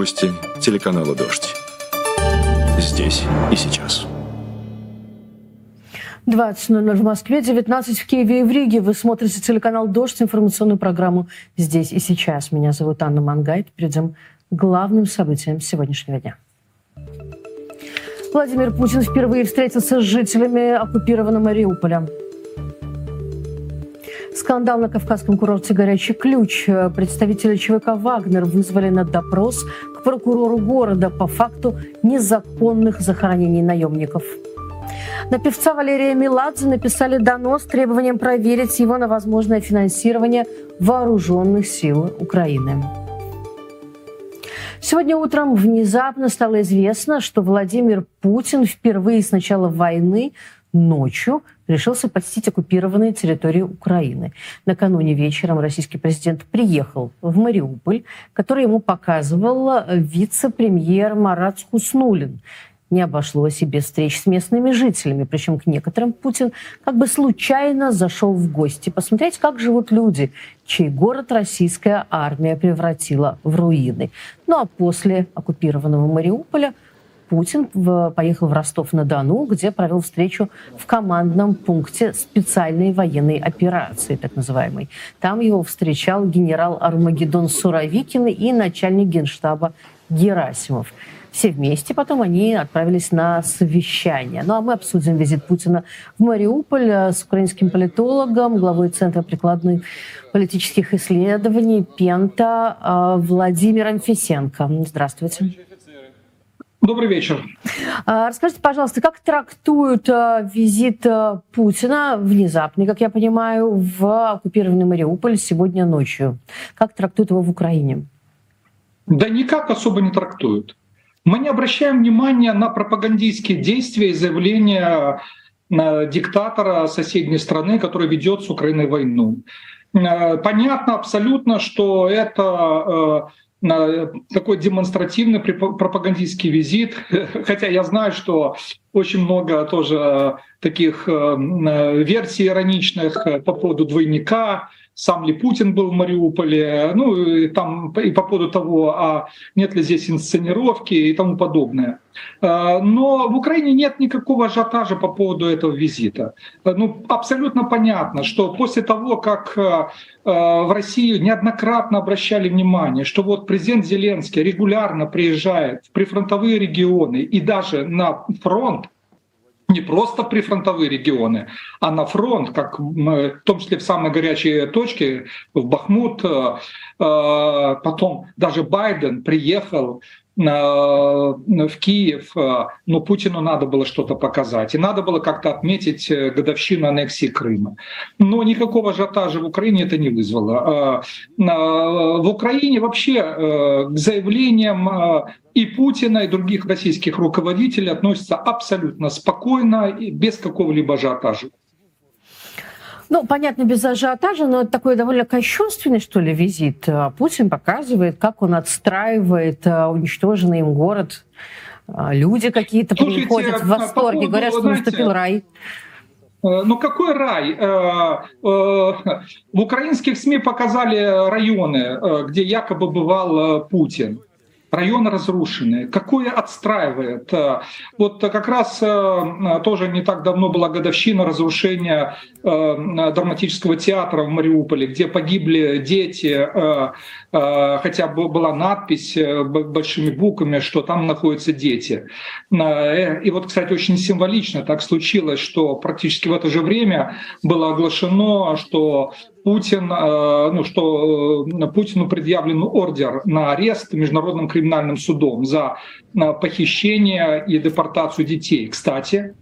Новости телеканала «Дождь». Здесь и сейчас. 20.00 в Москве, 19 в Киеве и в Риге. Вы смотрите телеканал «Дождь», информационную программу «Здесь и сейчас». Меня зовут Анна Мангайт. Перейдем к главным событиям сегодняшнего дня. Владимир Путин впервые встретился с жителями оккупированного Мариуполя. Скандал на кавказском курорте «Горячий ключ». Представители ЧВК «Вагнер» вызвали на допрос к прокурору города по факту незаконных захоронений наемников. На певца Валерия Меладзе написали донос с требованием проверить его на возможное финансирование вооруженных сил Украины. Сегодня утром внезапно стало известно, что Владимир Путин впервые с начала войны ночью решился посетить оккупированные территории Украины. Накануне вечером российский президент приехал в Мариуполь, который ему показывал вице-премьер Марат Хуснулин. Не обошлось и без встреч с местными жителями. Причем к некоторым Путин как бы случайно зашел в гости посмотреть, как живут люди, чей город российская армия превратила в руины. Ну а после оккупированного Мариуполя – Путин в, поехал в Ростов-на-Дону, где провел встречу в командном пункте специальной военной операции, так называемой. Там его встречал генерал Армагеддон Суровикин и начальник генштаба Герасимов. Все вместе потом они отправились на совещание. Ну а мы обсудим визит Путина в Мариуполь с украинским политологом, главой Центра прикладных политических исследований Пента э, Владимиром Фисенко. Здравствуйте. Добрый вечер. А, расскажите, пожалуйста, как трактуют а, визит а, Путина внезапный, как я понимаю, в оккупированный Мариуполь сегодня ночью? Как трактуют его в Украине? Да никак особо не трактуют. Мы не обращаем внимания на пропагандистские действия и заявления диктатора соседней страны, который ведет с Украиной войну. Понятно абсолютно, что это такой демонстративный пропагандистский визит, хотя я знаю, что очень много тоже таких э, версий ироничных по поводу двойника, сам ли Путин был в Мариуполе, ну и там и по поводу того, а нет ли здесь инсценировки и тому подобное. А, но в Украине нет никакого ажиотажа по поводу этого визита. Ну, абсолютно понятно, что после того, как э, э, в Россию неоднократно обращали внимание, что вот президент Зеленский регулярно приезжает в прифронтовые регионы и даже на фронт, не просто прифронтовые регионы, а на фронт, как в том числе в самые горячие точки, в Бахмут. Э, э, потом даже Байден приехал в Киев, э, но Путину надо было что-то показать. И надо было как-то отметить э, годовщину аннексии Крыма. Но никакого ажиотажа в Украине это не вызвало. Э, в Украине вообще к заявлениям и Путина, и других российских руководителей относятся абсолютно спокойно и без какого-либо ажиотажа. Ну, понятно, без ажиотажа, но это такой довольно кощунственный, что ли, визит. А Путин показывает, как он отстраивает а, уничтоженный им город. А, люди какие-то приходят в восторге, говорят, что знаете, наступил рай. Э, ну какой рай? Э, э, в украинских СМИ показали районы, где якобы бывал Путин районы разрушены, какое отстраивает. Э, вот как раз э, тоже не так давно была годовщина разрушения э, драматического театра в Мариуполе, где погибли дети, хотя была надпись большими буквами, что там находятся дети. И вот, кстати, очень символично так случилось, что практически в это же время было оглашено, что Путин, э, ну, что э, Путину предъявлен ордер на арест Международным криминальным судом за э, похищение и депортацию детей. Кстати,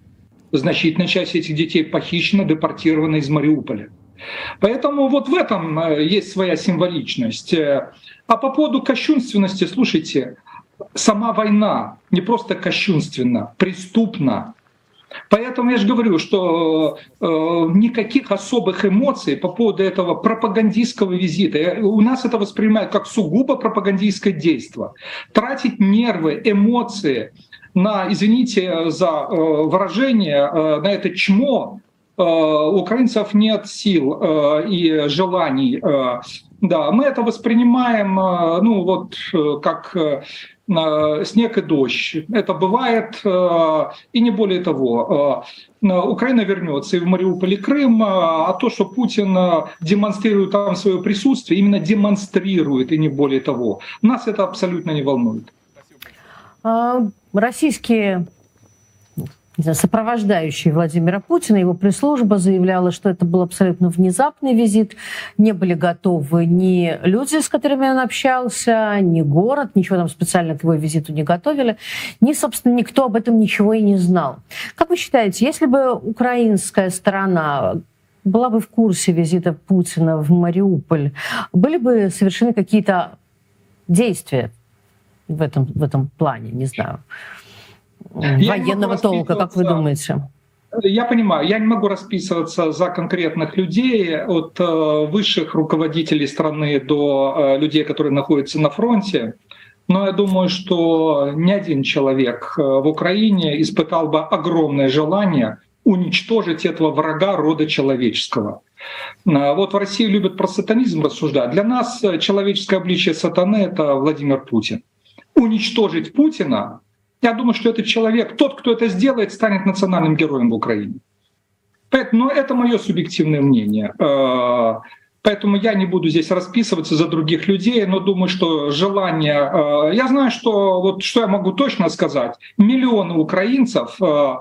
значительная часть этих детей похищена, депортирована из Мариуполя. Поэтому вот в этом есть своя символичность. А по поводу кощунственности, слушайте, сама война не просто кощунственна, преступна, Поэтому я же говорю, что э, никаких особых эмоций по поводу этого пропагандистского визита. У нас это воспринимают как сугубо пропагандистское действие. Тратить нервы, эмоции на, извините за э, выражение, э, на это чмо, э, украинцев нет сил э, и желаний э, да, мы это воспринимаем, ну вот как снег и дождь. Это бывает, и не более того. Украина вернется и в Мариуполь и Крым, а то, что Путин демонстрирует там свое присутствие, именно демонстрирует, и не более того. Нас это абсолютно не волнует. А, российские сопровождающие Владимира Путина, его пресс-служба заявляла, что это был абсолютно внезапный визит, не были готовы ни люди, с которыми он общался, ни город, ничего там специально к его визиту не готовили, ни, собственно, никто об этом ничего и не знал. Как вы считаете, если бы украинская сторона была бы в курсе визита Путина в Мариуполь, были бы совершены какие-то действия в этом, в этом плане, не знаю, я военного толка, как вы думаете? Я понимаю, я не могу расписываться за конкретных людей, от э, высших руководителей страны до э, людей, которые находятся на фронте. Но я думаю, что ни один человек э, в Украине испытал бы огромное желание уничтожить этого врага рода человеческого. Вот в России любят про сатанизм рассуждать. Для нас человеческое обличие сатаны — это Владимир Путин уничтожить Путина, я думаю, что этот человек, тот, кто это сделает, станет национальным героем в Украине. Но это мое субъективное мнение. Э, поэтому я не буду здесь расписываться за других людей, но думаю, что желание... Э, я знаю, что вот что я могу точно сказать. Миллионы украинцев э,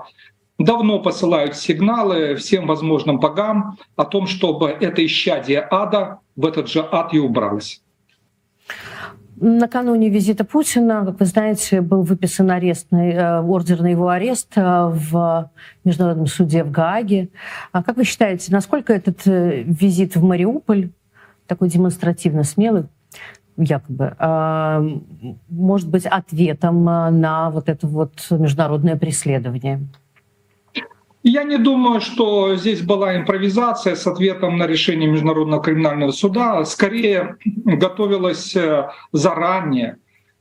давно посылают сигналы всем возможным богам о том, чтобы это исчадие ада в этот же ад и убралось. Накануне визита Путина, как вы знаете, был выписан арестный, э, ордер на его арест э, в Международном суде в Гааге. А как вы считаете, насколько этот э, визит в Мариуполь, такой демонстративно смелый, якобы, может быть ответом на вот это вот международное преследование? Я не думаю, что здесь была импровизация с ответом на решение Международного криминального суда. Скорее готовилась э, заранее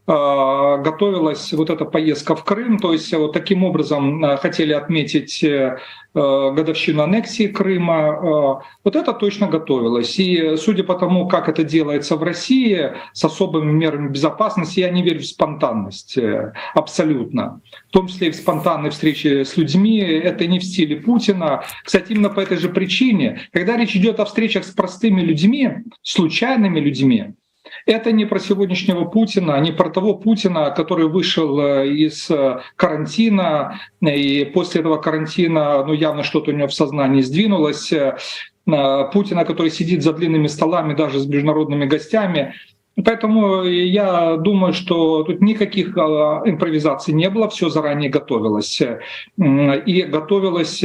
готовилась вот эта поездка в Крым, то есть вот таким образом э, хотели отметить э, годовщину аннексии Крыма. Вот это точно готовилось. И судя по тому, как это делается в России с особыми мерами безопасности, я не верю в спонтанность абсолютно. В том числе и в спонтанной встрече с людьми. Это не в стиле Путина. Кстати, именно по этой же причине, когда речь идет о встречах с простыми людьми, случайными людьми, это не про сегодняшнего Путина, не про того Путина, который вышел э, из э, карантина, и после этого карантина ну, явно что-то у него в сознании сдвинулось. Э, Путина, который сидит за длинными столами даже с международными гостями. Поэтому я думаю, что тут никаких импровизаций не было, все заранее готовилось. И готовилось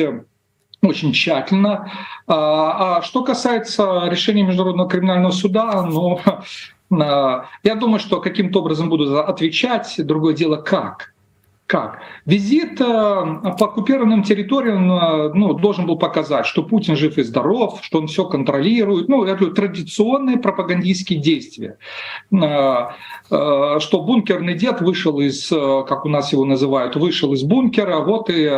очень тщательно. А, а что касается решения Международного криминального суда, ну, Я думаю, что каким-то образом буду отвечать. Другое дело, как. Как? Визит э, по оккупированным территориям э, ну, должен был показать, что Путин жив и здоров, что он все контролирует. Ну, это традиционные пропагандистские действия. Э, что бункерный дед вышел из, как у нас его называют, вышел из бункера, вот и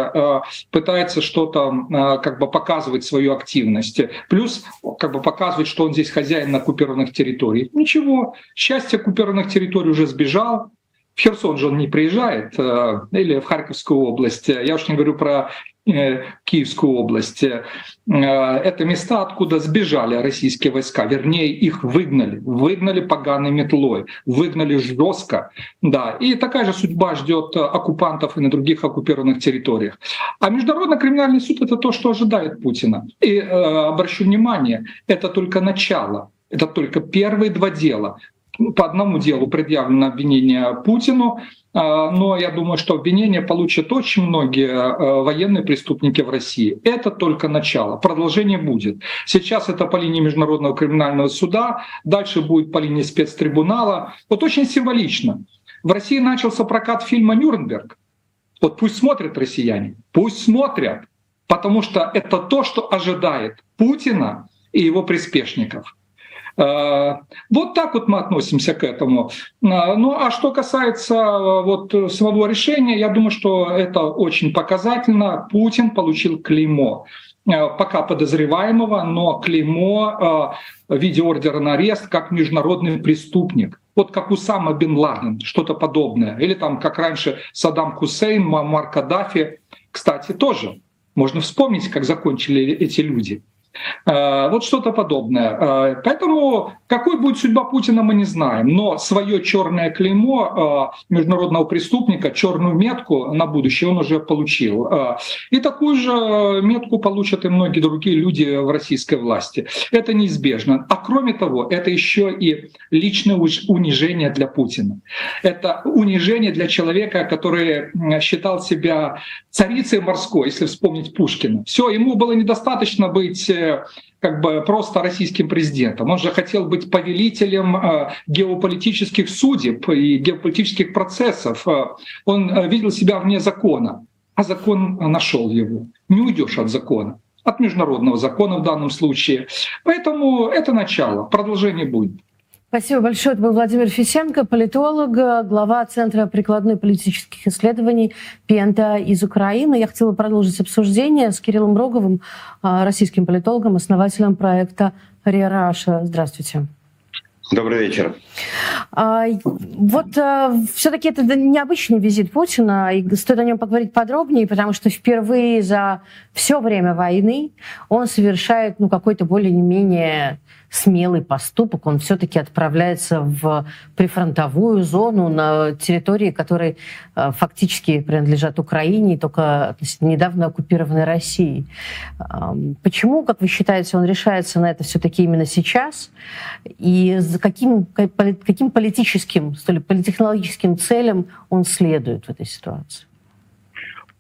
пытается что-то как бы показывать свою активность. Плюс как бы показывать, что он здесь хозяин на оккупированных территориях. Ничего, счастье оккупированных территорий уже сбежал, в Херсон же он не приезжает, э, или в Харьковскую область. Я уж не говорю про э, Киевскую область. Э, это места, откуда сбежали российские войска, вернее, их выгнали, выгнали поганой метлой, выгнали жестко, да. И такая же судьба ждет оккупантов и на других оккупированных территориях. А Международный криминальный суд — это то, что ожидает Путина. И обращу внимание, это только начало. Это только первые два дела по одному делу предъявлено обвинение Путину, а, но я думаю, что обвинение получат очень многие а, военные преступники в России. Это только начало. Продолжение будет. Сейчас это по линии Международного криминального суда, дальше будет по линии спецтрибунала. Вот очень символично. В России начался прокат фильма «Нюрнберг». Вот пусть смотрят россияне, пусть смотрят, потому что это то, что ожидает Путина и его приспешников. Э, вот так вот мы относимся к этому. Э, ну а что касается э, вот самого решения, я думаю, что это очень показательно. Путин получил клеймо. пока подозреваемого, но клеймо в виде ордера на арест как международный преступник. Вот как Усама бен Ладен, что-то подобное. Или там, как раньше, Саддам Хусейн, Муаммар Каддафи. Кстати, тоже можно вспомнить, как закончили эти люди. Э, вот что-то подобное. Э, поэтому какой будет судьба Путина, мы не знаем. Но свое черное клеймо э, международного преступника, черную метку на будущее он уже получил. И такую же метку получат и многие другие люди в российской власти. Это неизбежно. А кроме того, это еще и личное унижение для Путина. Это унижение для человека, который считал себя царицей морской, если вспомнить Пушкина. Все, ему было недостаточно быть как бы просто российским президентом. Он же хотел быть повелителем э, геополитических судеб и геополитических процессов. Э, он э, видел себя вне закона, а закон нашел его. Не уйдешь от закона от международного закона в данном случае. Поэтому это начало, продолжение будет. Спасибо большое. Это был Владимир Фисенко, политолог, глава Центра прикладной политических исследований Пента из Украины. Я хотела продолжить обсуждение с Кириллом Роговым, а, российским политологом, основателем проекта «Рераша». Здравствуйте. Добрый вечер. А, вот а, все-таки это необычный визит Путина, и стоит о нем поговорить подробнее, потому что впервые за все время войны он совершает ну, какой-то более-менее смелый поступок. Он все-таки отправляется в прифронтовую зону на территории, которые э, фактически принадлежат Украине, только недавно оккупированной Россией. Почему, как вы считаете, он решается на это все-таки именно сейчас? И за каким, каким политическим, столь политехнологическим целям он следует в этой ситуации?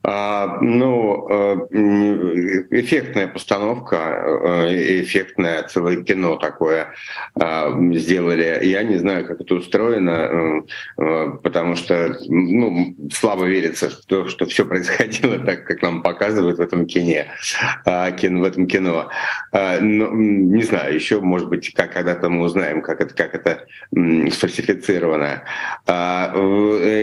А, ну, э, эффектная постановка, э, эффектное целое кино такое а, сделали. Я не знаю, как это устроено, э, потому что ну, слабо верится, что, что все происходило так, как нам показывают в этом кине, а, кино, в этом кино. Но, не знаю, еще, может быть, как когда-то мы узнаем, как это, как это сфальсифицировано.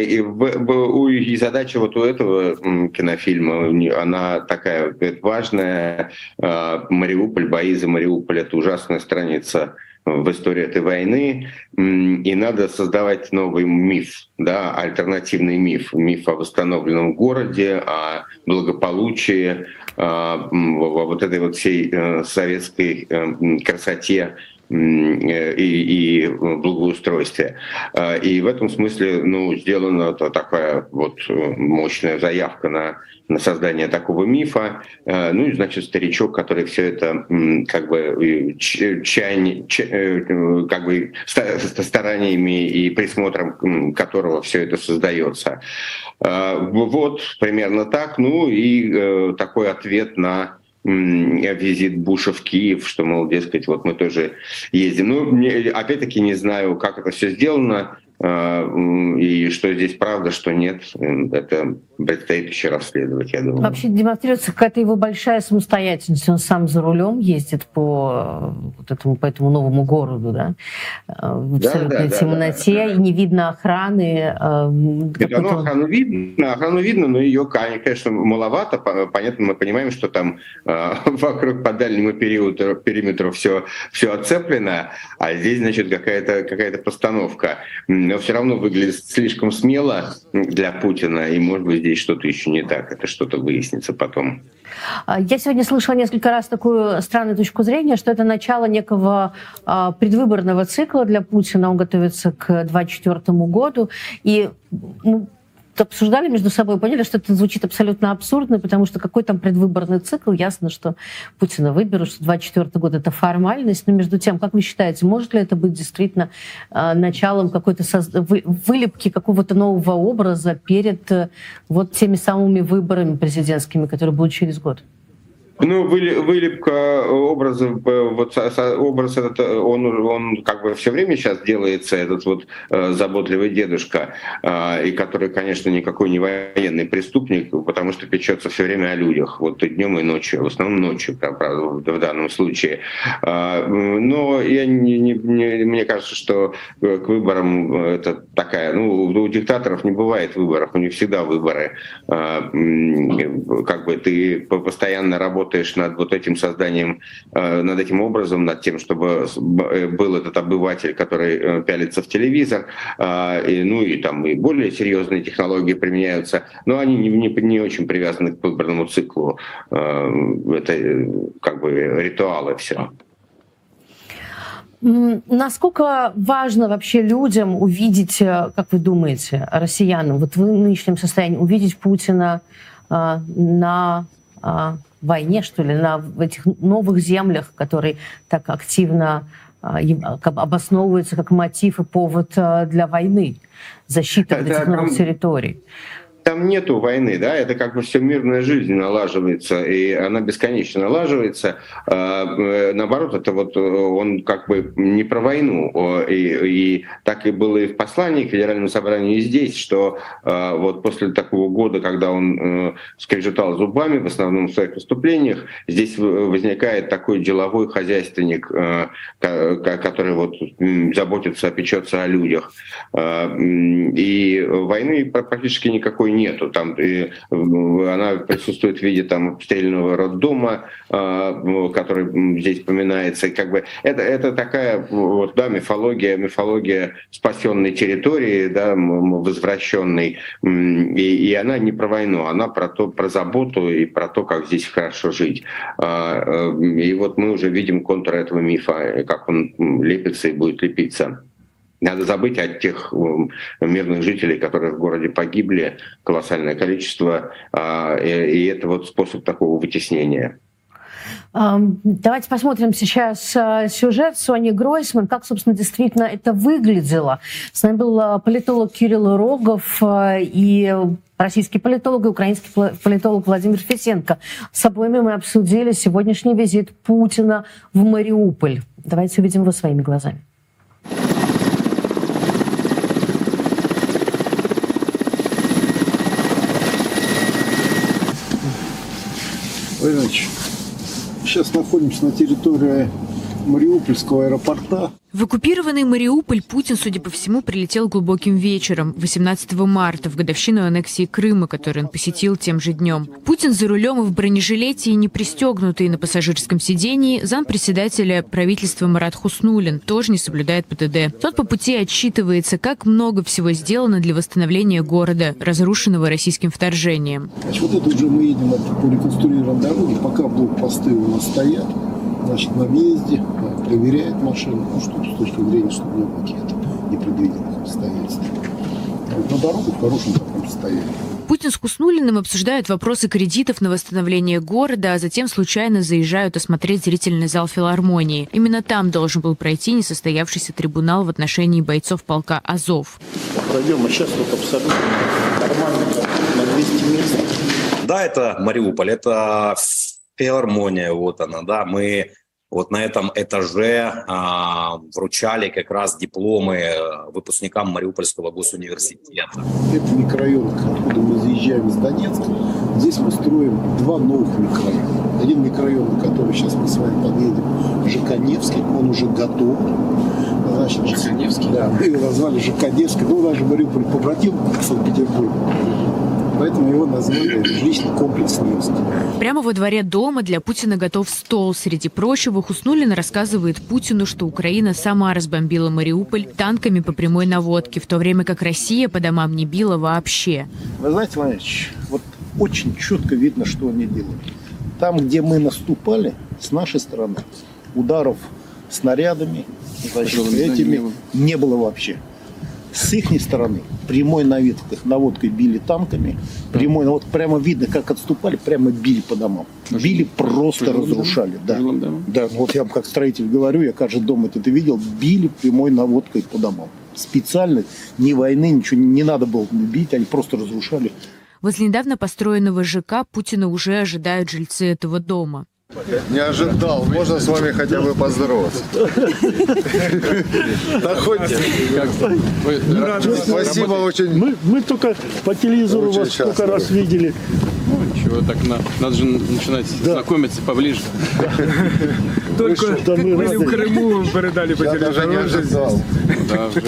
И задача вот у этого кинофильма, она такая важная. А, Мариуполь, бои за Мариуполь — это ужасная страница в истории этой войны, и надо создавать новый миф, да, альтернативный миф, миф о восстановленном городе, о благополучии, о вот этой вот всей э, советской э, красоте и, и благоустройстве. А, и в этом смысле ну, сделана такая вот э, мощная заявка на, на создание такого мифа. А, ну и, значит, старичок, который все это как бы э, как бы стараниями и присмотром которого все это создается. А, вот примерно так. Ну и такой ответ на визит Буша в Киев, что, мол, дескать, вот мы тоже ездим. Ну, опять-таки не знаю, как это все сделано. А, и что здесь правда, что нет, это предстоит еще расследовать, я думаю. Вообще демонстрируется какая-то его большая самостоятельность. Он сам за рулем ездит по, вот этому, по этому новому городу, да, в да, абсолютной да, темноте, да, да, да. и не видно охраны. Нет, ну, охрану видно, охрану видно, но ее, конечно, маловато. Понятно, мы понимаем, что там вокруг по дальнему периоду, периметру все, все оцеплено, а здесь, значит, какая-то какая постановка но все равно выглядит слишком смело для Путина, и, может быть, здесь что-то еще не так, это что-то выяснится потом. А, я сегодня слышала несколько раз такую странную точку зрения, что это начало некого а, предвыборного цикла для Путина. Он готовится к 2024 году. И ну, обсуждали между собой, поняли, что это звучит абсолютно абсурдно, потому что какой там предвыборный цикл, ясно, что Путина выберут, что 24 год это формальность, но между тем, как вы считаете, может ли это быть действительно э, началом какой-то соз... вылепки какого-то нового образа перед э, вот теми самыми выборами президентскими, которые будут через год? Ну, вылепка образа, вот образ этот, он, он как бы все время сейчас делается, этот вот э, заботливый дедушка, э, и который, конечно, никакой не военный преступник, потому что печется все время о людях, вот и днем, и ночью, в основном ночью, правда, в данном случае. Э, но я не, не, не, мне кажется, что к выборам это такая, ну, у диктаторов не бывает выборов, у них всегда выборы. Как бы ты постоянно работаешь работаешь над вот этим созданием, над этим образом, над тем, чтобы был этот обыватель, который пялится в телевизор, и, ну и там и более серьезные технологии применяются, но они не, не, не очень привязаны к выбранному циклу. Это как бы ритуалы все. Насколько важно вообще людям увидеть, э, как вы думаете, россиянам, вот в нынешнем состоянии, увидеть Путина э, на э, войне, что ли, на в этих новых землях, которые так активно э, обосновываются как мотив и повод э, для войны, защита этих новых территорий? Там нету войны, да, это как бы все мирная жизнь налаживается, и она бесконечно налаживается. А, э, наоборот, это вот э, он как бы не про войну, и, и так и было и в послании к Федеральному собранию, и здесь, что а, вот после такого года, когда он э, скрежетал зубами, в основном в своих выступлениях, здесь возникает такой деловой хозяйственник, который вот заботится, печется о людях. А, и войны практически никакой нету. Там и, она присутствует в виде там обстрельного роддома, э, который здесь поминается. И как бы это, это такая вот, да, мифология, мифология спасенной территории, да, возвращенной. И, и она не про войну, она про то, про заботу и про то, как здесь хорошо жить. А, э, и вот мы уже видим контур этого мифа, как он лепится и будет лепиться. Надо забыть о тех мирных жителей, которые в городе погибли, колоссальное количество, а, и это вот способ такого вытеснения. Давайте посмотрим сейчас а, сюжет Сони Гройсман, как, собственно, действительно это выглядело. С нами был а, политолог Кирилл Рогов и российский политолог и украинский политолог Владимир Фесенко. С обоими мы обсудили сегодняшний визит Путина в Мариуполь. Давайте увидим его своими глазами. Владимирович, сейчас находимся на территории Мариупольского аэропорта. В оккупированный Мариуполь Путин, судя по всему, прилетел глубоким вечером, 18 марта, в годовщину аннексии Крыма, которую он посетил тем же днем. Путин за рулем в бронежилете и не пристегнутый на пассажирском сидении, зампредседателя правительства Марат Хуснулин тоже не соблюдает ПТД. Тот по пути отчитывается, как много всего сделано для восстановления города, разрушенного российским вторжением. Значит, вот это уже мы едем по реконструированной дороге, пока блокпосты у нас стоят значит, на въезде, проверяет машину, ну, что с точки зрения, чтобы не было каких-то непредвиденных обстоятельств. Вот на дорогу в хорошем таком состоянии. Путин с Хуснулиным обсуждают вопросы кредитов на восстановление города, а затем случайно заезжают осмотреть зрительный зал филармонии. Именно там должен был пройти несостоявшийся трибунал в отношении бойцов полка «Азов». Пройдем, а сейчас вот абсолютно нормально, на 200 мест. Да, это Мариуполь, это филармония, вот она, да, мы вот на этом этаже а, вручали как раз дипломы э, выпускникам Мариупольского госуниверситета. Это микрорайон, откуда мы заезжаем из Донецка. Здесь мы строим два новых микрорайона. Один микрорайон, на который сейчас мы с вами подъедем, Жеканевский, он уже готов. Значит, Жеканевский? Да, мы его назвали Жеканевский. Ну, даже Мариуполь побратим Санкт-Петербург поэтому его назвали жилищный комплекс Невский. Прямо во дворе дома для Путина готов стол. Среди прочего Хуснулин рассказывает Путину, что Украина сама разбомбила Мариуполь танками по прямой наводке, в то время как Россия по домам не била вообще. Вы знаете, Владимирович, вот очень четко видно, что они делают. Там, где мы наступали, с нашей стороны, ударов снарядами, значит, этими не было вообще с их стороны прямой наводкой, наводкой били танками, прямой вот прямо видно, как отступали, прямо били по домам. Били просто Жилым разрушали. Да. да, вот я как строитель говорю, я каждый дом это видел, били прямой наводкой по домам. Специально, ни войны, ничего не надо было бить, они просто разрушали. Возле недавно построенного ЖК Путина уже ожидают жильцы этого дома. Не ожидал. Можно с вами хотя бы поздороваться? Да хоть Спасибо очень. Мы, мы только по телевизору вас сколько раз видели. Ну, чего так, надо же начинать знакомиться поближе. Только мы были в Крыму, передали по телевизору. Да, уже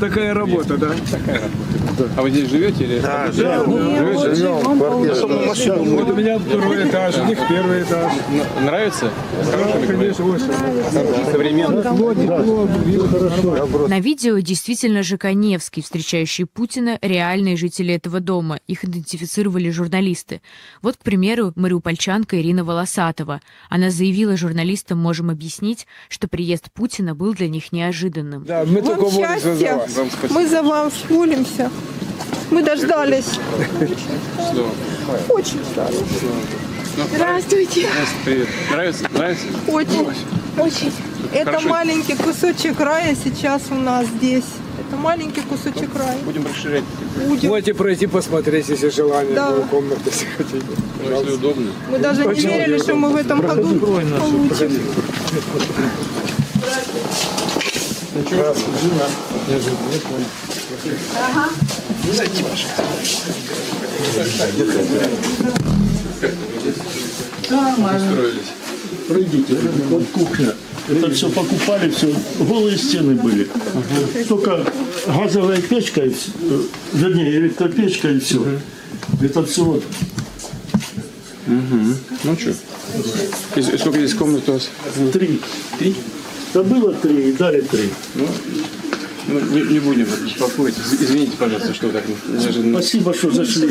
Такая работа, да? Такая работа. А вы здесь живете или? Да, живете? живем, квартира. Вот у меня второй этаж, у них первый этаж. Нравится? Конечно, очень. Хорошо. На видео действительно ЖК «Невский», встречающий Путина, реальные жители этого дома. Их идентифицировали журналисты. Вот, к примеру, мариупольчанка Ирина Волосатова. Она заявила журналистам «Можем объяснить», что приезд Путина был для них неожиданным. Да, мы только Вам за счастья. вас. Вам. Мы за вас молимся. Мы дождались. Что? Очень ждали. Здравствуйте. Настя, привет. Нравится? Нравится? Очень. Очень. Это Хорошо. маленький кусочек рая сейчас у нас здесь. Это маленький кусочек рая. Будем расширять. Будем. Можете пройти посмотреть, если желание, Да. да. комнаты, если хотите. Ну, если удобно. Мы даже не верили, что мы в этом году получим. Устроились. Пройдите, вот кухня. Это все покупали, все, голые стены были. Только газовая печка, и э, вернее, электропечка и все. Это все вот Ну что? И сколько здесь комнат у вас? три. Три? Да было три, и дали три. Ну, не, не будем беспокоить. Из- Извините, пожалуйста, что так неожиданно. Спасибо, что зашли.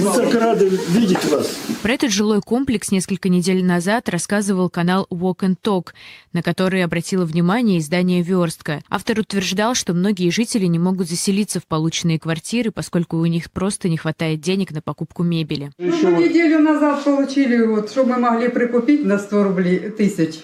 Мы так рады видеть вас. Про этот жилой комплекс несколько недель назад рассказывал канал Walk and Talk, на который обратило внимание издание «Верстка». Автор утверждал, что многие жители не могут заселиться в полученные квартиры, поскольку у них просто не хватает денег на покупку мебели. Ну, мы неделю назад получили, вот, что мы могли прикупить на 100 рублей тысяч.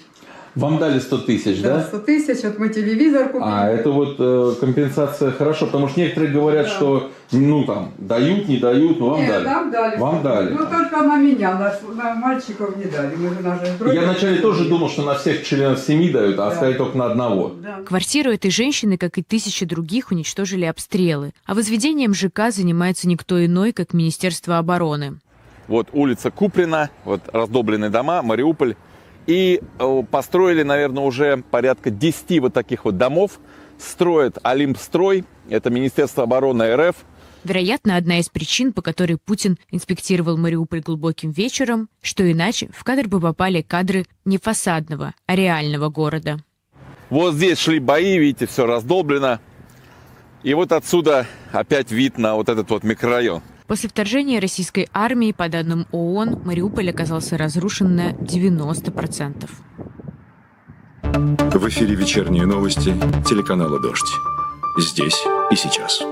Вам дали 100 тысяч, Да, да? 100 тысяч, вот мы телевизор купили. А, это вот э, компенсация хорошо, потому что некоторые говорят, что, ну там, дают, не дают, но вам Нет, дали. нам дали. Вам дали. Ну, только на меня, на, на мальчиков не дали. Мы же наши Я вначале тоже думал, что на всех членов семьи дают, а оставить только на одного. Квартиру этой женщины, как и тысячи других, уничтожили обстрелы. А возведением ЖК занимается никто иной, как Министерство обороны. Вот улица Куприна, вот раздобленные дома, Мариуполь. И э, построили, наверное, уже порядка 10 вот таких вот домов. Строит Олимпстрой, это Министерство обороны РФ. Вероятно, одна из причин, по которой Путин инспектировал Мариуполь глубоким вечером, что иначе в кадр бы попали кадры не фасадного, а реального города. Вот здесь шли бои, видите, все раздолблено. И вот отсюда опять вид на вот этот вот микрорайон. После вторжения российской армии, по данным ООН, Мариуполь оказался разрушен на 90%. В эфире вечерние новости телеканала «Дождь». Здесь и сейчас.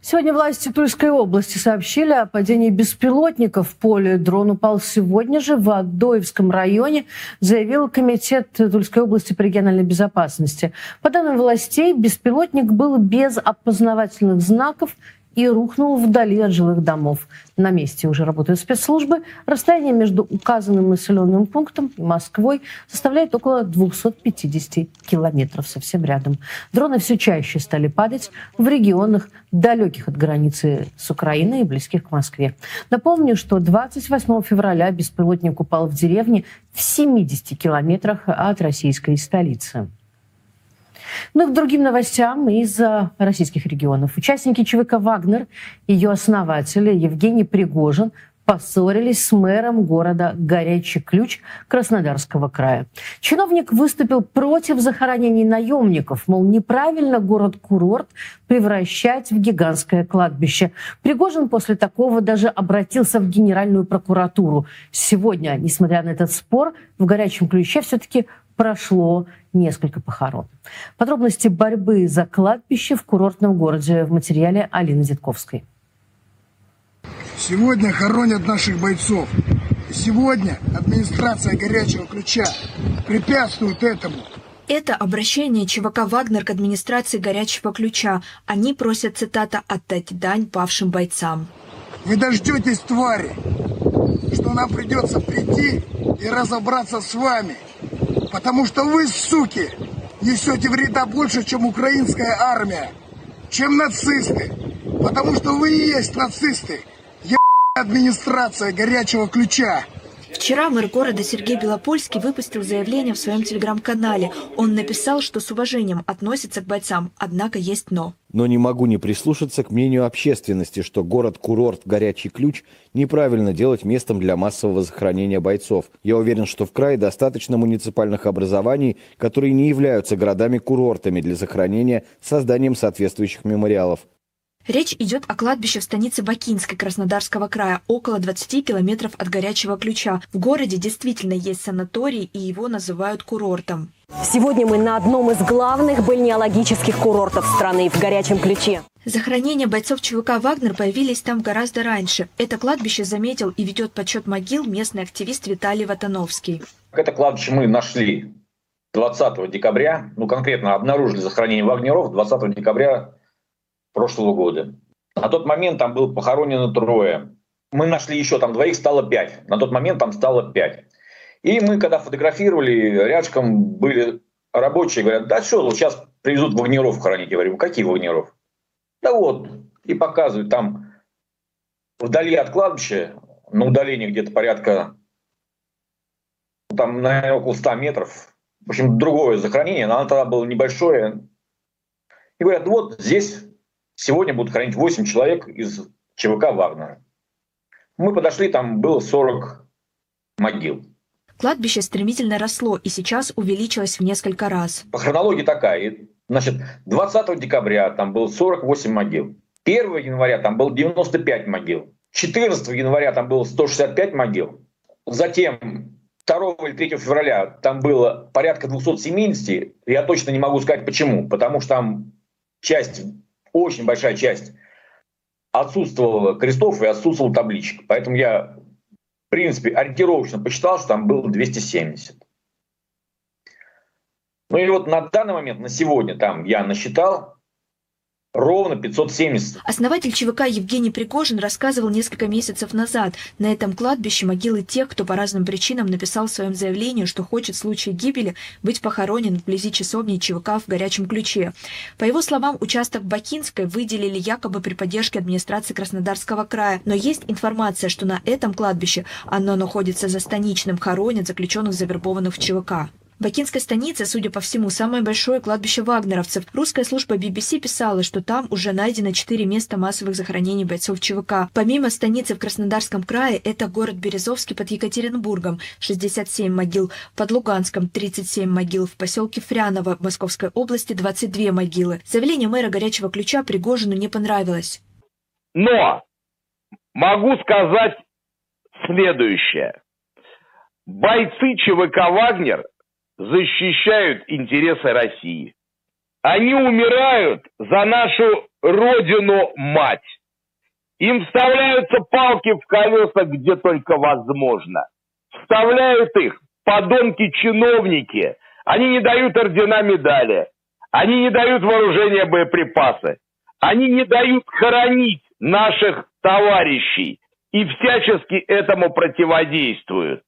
Сегодня власти Тульской области сообщили о падении беспилотников в поле. Дрон упал сегодня же в Адоевском районе, заявил Комитет Тульской области по региональной безопасности. По данным властей, беспилотник был без опознавательных знаков и рухнул вдали от жилых домов. На месте уже работают спецслужбы. Расстояние между указанным населенным пунктом и Москвой составляет около 250 километров, совсем рядом. Дроны все чаще стали падать в регионах, далеких от границы с Украиной и близких к Москве. Напомню, что 28 февраля беспилотник упал в деревне в 70 километрах от российской столицы. Ну и к другим новостям из э, российских регионов. Участники ЧВК «Вагнер», ее основатели Евгений Пригожин поссорились с мэром города Горячий Ключ Краснодарского края. Чиновник выступил против захоронений наемников, мол, неправильно город-курорт превращать в гигантское кладбище. Пригожин после такого даже обратился в Генеральную прокуратуру. Сегодня, несмотря на этот спор, в Горячем Ключе все-таки прошло несколько похорон. Подробности борьбы за кладбище в курортном городе в материале Алины Зитковской. Сегодня хоронят наших бойцов. И сегодня администрация горячего ключа препятствует этому. Это обращение ЧВК «Вагнер» к администрации «Горячего ключа». Они просят, цитата, «отдать дань павшим бойцам». Вы дождетесь, твари, что нам придется прийти и разобраться с вами. Потому что вы, суки, несете вреда больше, чем украинская армия, чем нацисты. Потому что вы и есть нацисты. Я администрация горячего ключа. Вчера мэр города Сергей Белопольский выпустил заявление в своем телеграм-канале. Он написал, что с уважением относится к бойцам, однако есть «но». Но не могу не прислушаться к мнению общественности, что город-курорт «Горячий ключ» неправильно делать местом для массового захоронения бойцов. Я уверен, что в крае достаточно муниципальных образований, которые не являются городами-курортами для захоронения созданием соответствующих мемориалов. Речь идет о кладбище в станице Бакинской Краснодарского края, около 20 километров от Горячего Ключа. В городе действительно есть санаторий, и его называют курортом. Сегодня мы на одном из главных бальнеологических курортов страны в Горячем Ключе. Захоронения бойцов ЧВК «Вагнер» появились там гораздо раньше. Это кладбище заметил и ведет подсчет могил местный активист Виталий Ватановский. Это кладбище мы нашли 20 декабря, ну конкретно обнаружили захоронение вагнеров 20 декабря прошлого года. На тот момент там было похоронено трое. Мы нашли еще там двоих, стало пять. На тот момент там стало пять. И мы, когда фотографировали, рядышком были рабочие, говорят, да что, сейчас привезут вагнеров хоронить. Я говорю, какие вагнеров? Да вот, и показывают там вдали от кладбища, на удалении где-то порядка, там, наверное, около 100 метров. В общем, другое захоронение, но оно тогда было небольшое. И говорят, вот здесь Сегодня будут хранить 8 человек из ЧВК «Вагнера». Мы подошли, там было 40 могил. Кладбище стремительно росло и сейчас увеличилось в несколько раз. По хронологии такая. Значит, 20 декабря там было 48 могил. 1 января там было 95 могил. 14 января там было 165 могил. Затем 2 или 3 февраля там было порядка 270. Я точно не могу сказать почему. Потому что там часть очень большая часть отсутствовала крестов и отсутствовал табличек. Поэтому я, в принципе, ориентировочно посчитал, что там было 270. Ну и вот на данный момент, на сегодня, там я насчитал ровно 570. Основатель ЧВК Евгений Пригожин рассказывал несколько месяцев назад. На этом кладбище могилы тех, кто по разным причинам написал в своем заявлении, что хочет в случае гибели быть похоронен вблизи часовни ЧВК в горячем ключе. По его словам, участок Бакинской выделили якобы при поддержке администрации Краснодарского края. Но есть информация, что на этом кладбище оно находится за станичным, хоронят заключенных завербованных в ЧВК. Бакинской станице, судя по всему, самое большое кладбище вагнеровцев. Русская служба BBC писала, что там уже найдено четыре места массовых захоронений бойцов ЧВК. Помимо станицы в Краснодарском крае, это город Березовский под Екатеринбургом, 67 могил, под Луганском 37 могил, в поселке Фряново Московской области 22 могилы. Заявление мэра Горячего Ключа Пригожину не понравилось. Но могу сказать следующее. Бойцы ЧВК «Вагнер» защищают интересы России. Они умирают за нашу родину-мать. Им вставляются палки в колеса, где только возможно. Вставляют их подонки-чиновники. Они не дают ордена медали. Они не дают вооружения боеприпасы. Они не дают хоронить наших товарищей и всячески этому противодействуют.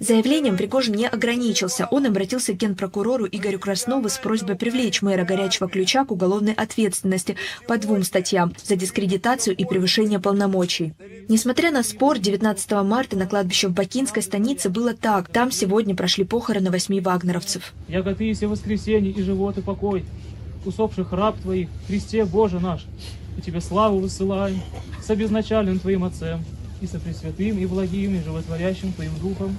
Заявлением Пригожин не ограничился. Он обратился к генпрокурору Игорю Краснову с просьбой привлечь мэра «Горячего ключа» к уголовной ответственности по двум статьям – за дискредитацию и превышение полномочий. Несмотря на спор, 19 марта на кладбище в Бакинской станице было так. Там сегодня прошли похороны восьми вагнеровцев. «Яко ты есть воскресенье и живот и покой, усопших раб твоих, Христе Боже наш, и тебе славу высылаем с обезначальным твоим Отцем, и со Пресвятым, и благим, и животворящим твоим Духом,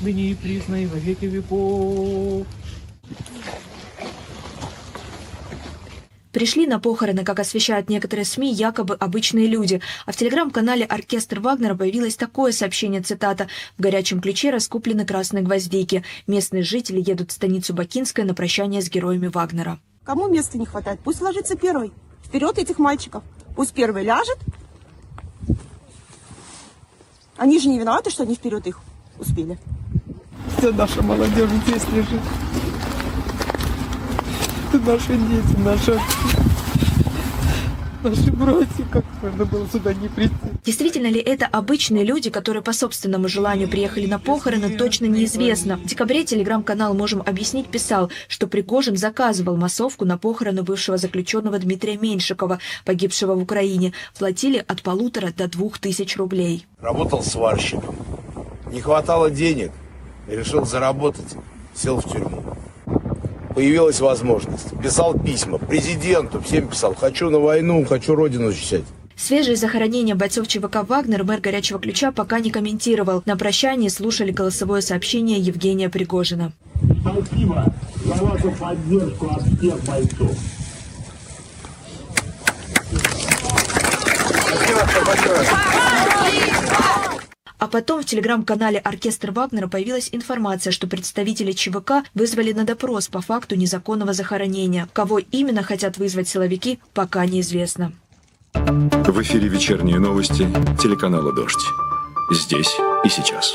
ныне и присно, и во веки веков. Пришли на похороны, как освещают некоторые СМИ, якобы обычные люди. А в телеграм-канале «Оркестр Вагнера» появилось такое сообщение, цитата, «В горячем ключе раскуплены красные гвоздики. Местные жители едут в станицу Бакинская на прощание с героями Вагнера». Кому места не хватает, пусть ложится первый. Вперед этих мальчиков. Пусть первый ляжет. Они же не виноваты, что они вперед их успели. Вся наша молодежь здесь лежит. Это наши дети, наши, наши братья, как можно было сюда не прийти. Действительно ли это обычные люди, которые по собственному желанию приехали на похороны, точно неизвестно. В декабре телеграм-канал «Можем объяснить» писал, что Пригожин заказывал массовку на похороны бывшего заключенного Дмитрия Меньшикова, погибшего в Украине. Платили от полутора до двух тысяч рублей. Работал сварщиком. Не хватало денег, решил заработать, сел в тюрьму. Появилась возможность. Писал письма президенту, всем писал. Хочу на войну, хочу родину защищать. Свежее захоронение бойцов ЧВК «Вагнер» мэр «Горячего ключа» пока не комментировал. На прощании слушали голосовое сообщение Евгения Пригожина. Спасибо за вашу поддержку от всех бойцов. А потом в телеграм-канале «Оркестр Вагнера» появилась информация, что представители ЧВК вызвали на допрос по факту незаконного захоронения. Кого именно хотят вызвать силовики, пока неизвестно. В эфире вечерние новости телеканала «Дождь». Здесь и сейчас.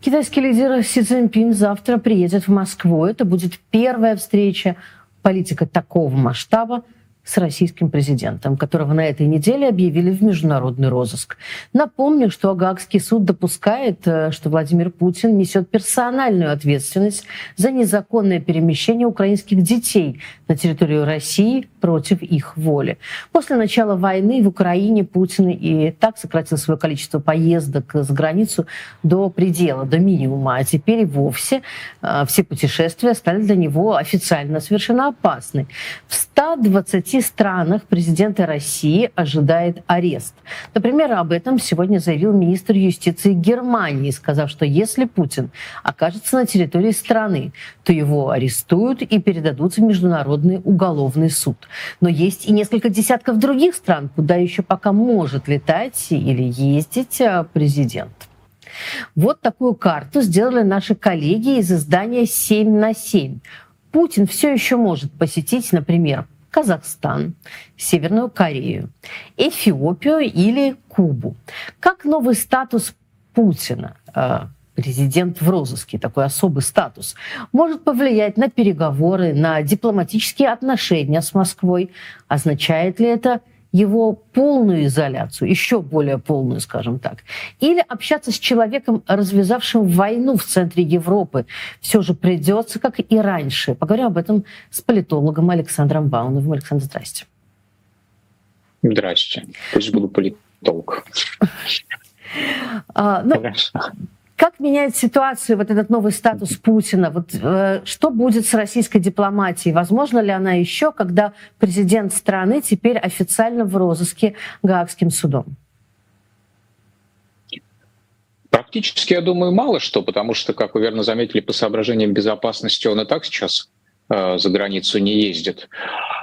Китайский лидер Си Цзиньпин завтра приедет в Москву. Это будет первая встреча политика такого масштаба с российским президентом, которого на этой неделе объявили в международный розыск. Напомню, что Гаагский суд допускает, э, что Владимир Путин несет персональную ответственность за незаконное перемещение украинских детей на территорию России против их воли. После начала войны в Украине Путин и так сократил свое количество поездок за границу до предела, до минимума, а теперь и вовсе э, все путешествия стали для него официально совершенно опасны. В 120 странах президента России ожидает арест. Например, об этом сегодня заявил министр юстиции Германии, сказав, что если Путин окажется на территории страны, то его арестуют и передадут в Международный уголовный суд. Но есть и несколько десятков других стран, куда еще пока может летать или ездить а, президент. Вот такую карту сделали наши коллеги из издания «7 на 7». Путин все еще может посетить, например, Казахстан, Северную Корею, Эфиопию или Кубу. Как новый статус Путина, э, президент в розыске, такой особый статус, может повлиять на переговоры, на дипломатические отношения с Москвой? Означает ли это его полную изоляцию, еще более полную, скажем так, или общаться с человеком, развязавшим войну в центре Европы, все же придется, как и раньше. Поговорим об этом с политологом Александром Бауновым. Александр, здрасте. Здрасте. Пусть буду политолог. А, ну, меняет ситуацию вот этот новый статус Путина? Вот, э, что будет с российской дипломатией? Возможно ли она еще, когда президент страны теперь официально в розыске Гаагским судом? Практически, я думаю, мало что, потому что, как вы верно заметили, по соображениям безопасности он и так сейчас э, за границу не ездит.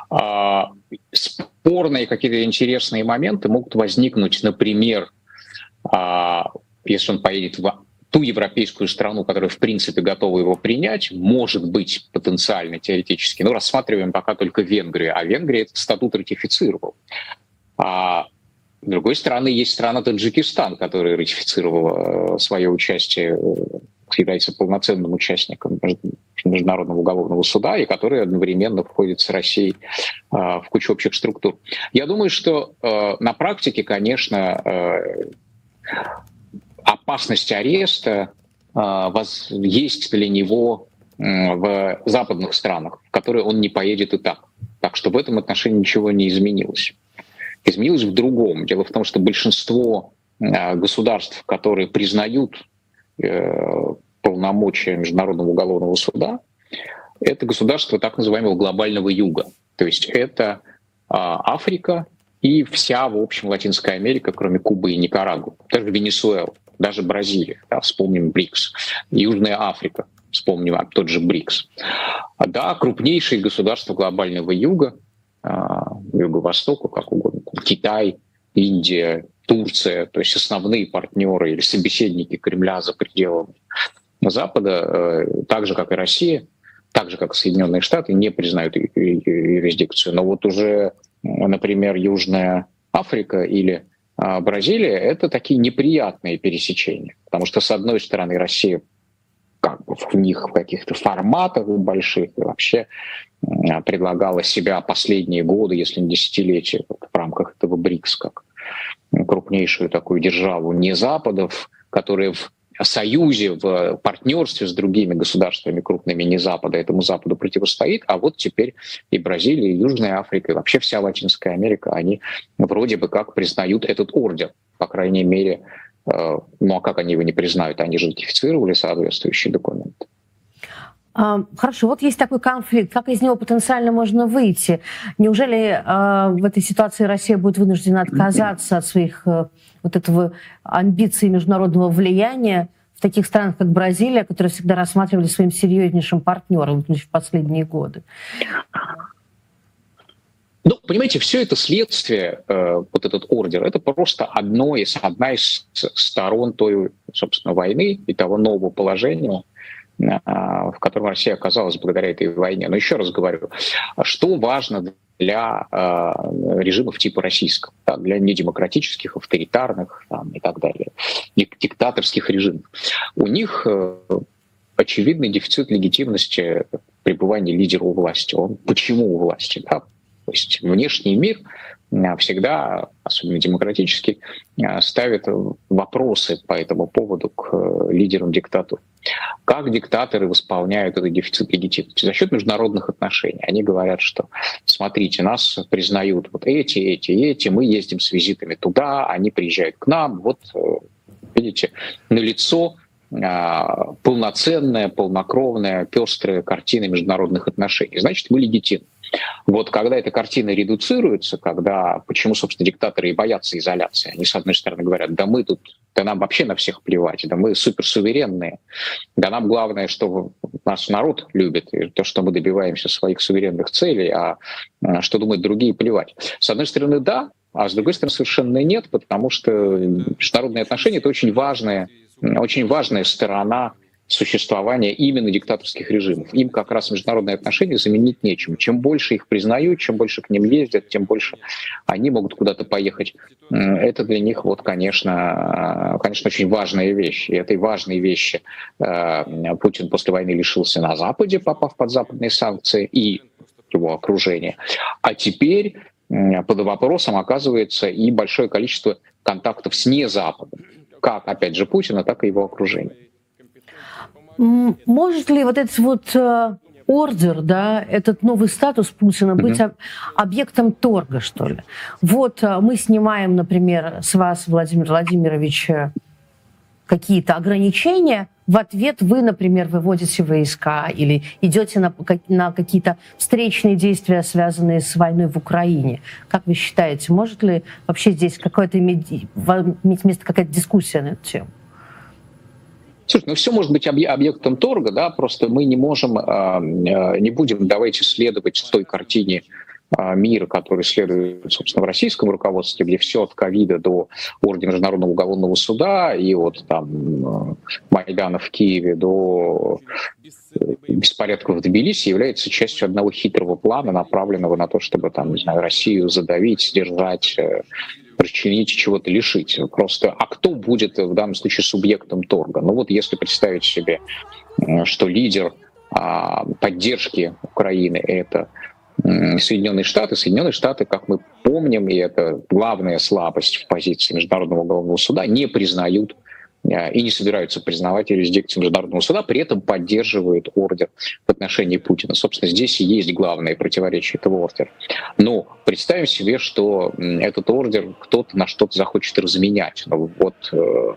А, спорные какие-то интересные моменты могут возникнуть, например, а, если он поедет в ту европейскую страну, которая в принципе готова его принять, может быть потенциально, теоретически. Но рассматриваем пока только Венгрию, а Венгрия этот статут ратифицировал. А с другой стороны, есть страна Таджикистан, которая ратифицировала э, свое участие, э, является полноценным участником Международного уголовного суда и который одновременно входит с Россией э, в кучу общих структур. Я думаю, что на практике, конечно, опасность ареста э, есть для него э, в западных странах, в которые он не поедет и так. Так что в этом отношении ничего не изменилось. Изменилось в другом. Дело в том, что большинство э, государств, которые признают полномочия Международного уголовного суда, это государства так называемого глобального юга. То есть это Африка и вся, в общем, Латинская Америка, кроме Кубы и Никарагуа, даже Венесуэла даже Бразилия, да, вспомним БРИКС, Южная Африка, вспомним а, тот же БРИКС. А, да, крупнейшие государства глобального юга, а, юго-востока, как угодно, Китай, Индия, Турция, то есть основные партнеры или собеседники Кремля за пределами Запада, э, так же, как и Россия, так же, как и Соединенные Штаты, не признают юрисдикцию. Но вот уже, например, Южная Африка или Бразилия — это такие неприятные пересечения, потому что, с одной стороны, Россия как бы в них в каких-то форматах больших вообще предлагала себя последние годы, если не десятилетия, в рамках этого БРИКС, как крупнейшую такую державу не Западов, которые в союзе, в партнерстве с другими государствами крупными не Запада этому Западу противостоит, а вот теперь и Бразилия, и Южная Африка, и вообще вся Латинская Америка, они вроде бы как признают этот ордер, по крайней мере, Ну а как они его не признают? Они же ратифицировали соответствующие документы. А, хорошо, вот есть такой конфликт. Как из него потенциально можно выйти? Неужели э, в этой ситуации Россия будет вынуждена отказаться от своих э, вот этого амбиций международного влияния в таких странах, как Бразилия, которые всегда рассматривали своим серьезнейшим партнером в последние годы? Ну, понимаете, все это следствие, э, вот этот ордер, это просто одно из, одна из сторон той, собственно, войны и того нового положения, в котором Россия оказалась благодаря этой войне. Но еще раз говорю, что важно для э, режимов типа российского, да, для недемократических, авторитарных там, и так далее, диктаторских режимов. У них э, очевидный дефицит легитимности пребывания лидера у власти. Он почему у власти? Да? То есть внешний мир всегда, особенно демократический, ставит вопросы по этому поводу к э, лидерам диктатуры. Как диктаторы восполняют этот дефицит легитимности? За счет международных отношений. Они говорят, что смотрите, нас признают вот эти, эти, эти, мы ездим с визитами туда, они приезжают к нам, вот э, видите, на лицо а, полноценная, полнокровная, пестрая картина международных отношений. Значит, мы легитимны. Вот когда эта картина редуцируется, когда, почему, собственно, диктаторы и боятся изоляции, они, с одной стороны, говорят, да мы тут, да нам вообще на всех плевать, да мы суперсуверенные, да нам главное, что наш народ любит, и то, что мы добиваемся своих суверенных целей, а, а что думают другие, плевать. С одной стороны, да, а с другой стороны, совершенно нет, потому что международные отношения — это очень важная, очень важная сторона существования именно диктаторских режимов. Им как раз международные отношения заменить нечем. Чем больше их признают, чем больше к ним ездят, тем больше они могут куда-то поехать. Это для них, вот, конечно, конечно, очень важная вещь. И этой важной вещи э, Путин после войны лишился на Западе, попав под западные санкции и его окружение. А теперь под вопросом оказывается и большое количество контактов с не Западом, как, опять же, Путина, так и его окружения. Может ли вот этот вот э, ордер, да, этот новый статус Путина быть mm-hmm. объектом торга, что ли? Вот э, мы снимаем, например, с вас, Владимир Владимирович, э, какие-то ограничения, в ответ вы, например, выводите войска или идете на, на какие-то встречные действия, связанные с войной в Украине. Как вы считаете, может ли вообще здесь какое-то иметь, иметь место какая-то дискуссия на эту тему? Слушай, ну все может быть объектом торга, да, просто мы не можем, а, а, не будем, давайте следовать той картине а, мира, который следует, собственно, в российском руководстве, где все от ковида до ордена Международного уголовного суда и от там Майдана в Киеве до беспорядков в Тбилиси является частью одного хитрого плана, направленного на то, чтобы там, не знаю, Россию задавить, сдержать, э, причинить, чего-то лишить. Просто, а кто будет в данном случае субъектом торга? Ну вот если представить себе, что лидер а, поддержки Украины — это Соединенные Штаты. Соединенные Штаты, как мы помним, и это главная слабость в позиции Международного уголовного суда, не признают и не собираются признавать юрисдикцию Международного суда, при этом поддерживают ордер в отношении Путина. Собственно, здесь и есть главное противоречие этого ордера. Но представим себе, что этот ордер кто-то на что-то захочет разменять. Ну, вот э,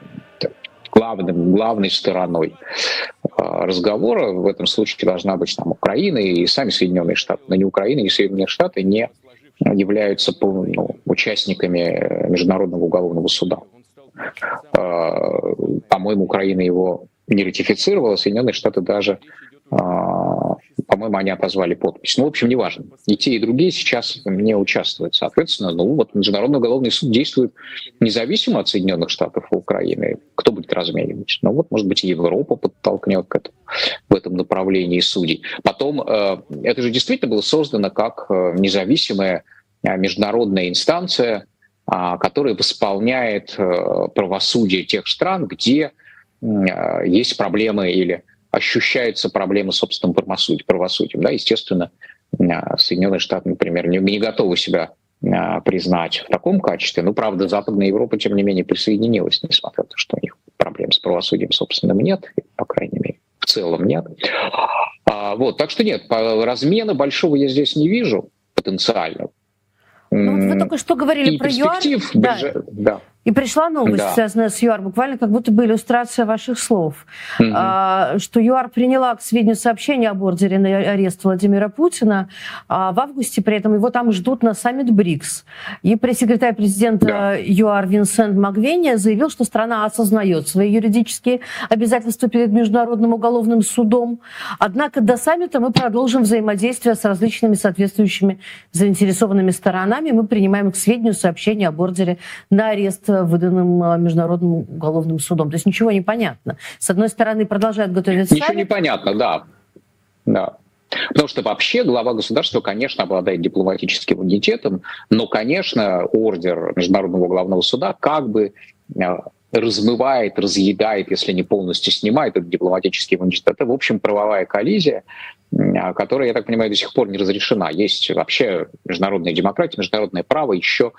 главным, главной стороной э, разговора в этом случае должна быть там, Украина и сами Соединенные Штаты. Но ни Украина, ни Соединенные Штаты не являются ну, участниками Международного уголовного суда. А, по-моему, Украина его не ратифицировала, Соединенные Штаты даже, а, по-моему, они отозвали подпись. Ну, в общем, неважно. И те, и другие сейчас не участвуют. Соответственно, ну вот Международный уголовный суд действует независимо от Соединенных Штатов и Украины. Кто будет разменивать? Ну вот, может быть, Европа подтолкнет к этому, в этом направлении судей. Потом, э, это же действительно было создано как э, независимая э, международная инстанция, который восполняет э, правосудие тех стран, где э, есть проблемы или ощущаются проблемы собственным правосудием. правосудием да, естественно, э, Соединенные Штаты, например, не, не готовы себя признать в таком качестве. Но, правда, Западная Европа, тем не менее, присоединилась, несмотря на то, что у них проблем с правосудием собственным нет, по крайней мере, в целом нет. А, вот, так что нет, размена большого я здесь не вижу потенциально. Ну, вот вы только что говорили и про ЮАР. Да. да. И пришла новость, Да. связанная с ЮАР, буквально как будто бы иллюстрация ваших слов, Мгм. а, что ЮАР приняла к сведению сообщение об ордере на арест Владимира Путина. А в августе при этом его там ждут на саммит БРИКС. И пресс-секретарь президента ЮАР Винсент Магвения заявил, что страна осознает свои юридические обязательства перед Международным уголовным судом. Однако до саммита мы продолжим взаимодействие с различными соответствующими заинтересованными сторонами. Мы принимаем к сведению сообщение об ордере на арест, выданным э, Международным уголовным судом. То есть ничего не понятно. С одной стороны, продолжают готовить Ничего саммит. не понятно, да. Да. Потому что вообще глава государства, конечно, обладает дипломатическим иммунитетом, но, конечно, ордер Международного главного суда как бы э, размывает, разъедает, если не полностью снимает этот дипломатический иммунитет. Это, в общем, правовая коллизия, м, которая, я так понимаю, до сих пор не разрешена. Есть вообще международная демократия, международное право еще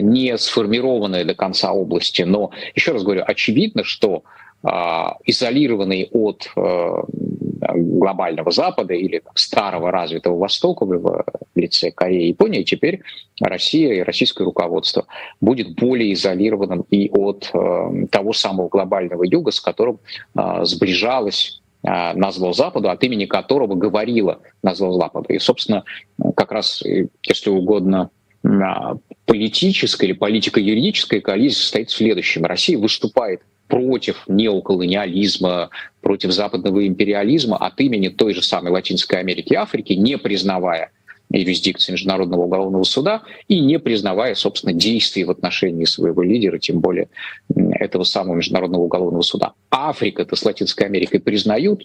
не сформированные до конца области. Но, еще раз говорю, очевидно, что а, изолированный от э, глобального Запада или там, старого развитого Востока в лице Кореи и Японии, теперь Россия и российское руководство будет более изолированным и от э, того самого глобального юга, с которым э, сближалась э, назвал Западу, от имени которого говорила назвал Западу. И, собственно, как раз, э, если угодно, политическая или политико-юридическая коалиция состоит в следующем. Россия выступает против неоколониализма, против западного империализма от имени той же самой Латинской Америки и Африки, не признавая юрисдикции Международного уголовного суда и не признавая, собственно, действий в отношении своего лидера, тем более этого самого Международного уголовного суда. Африка-то с Латинской Америкой признают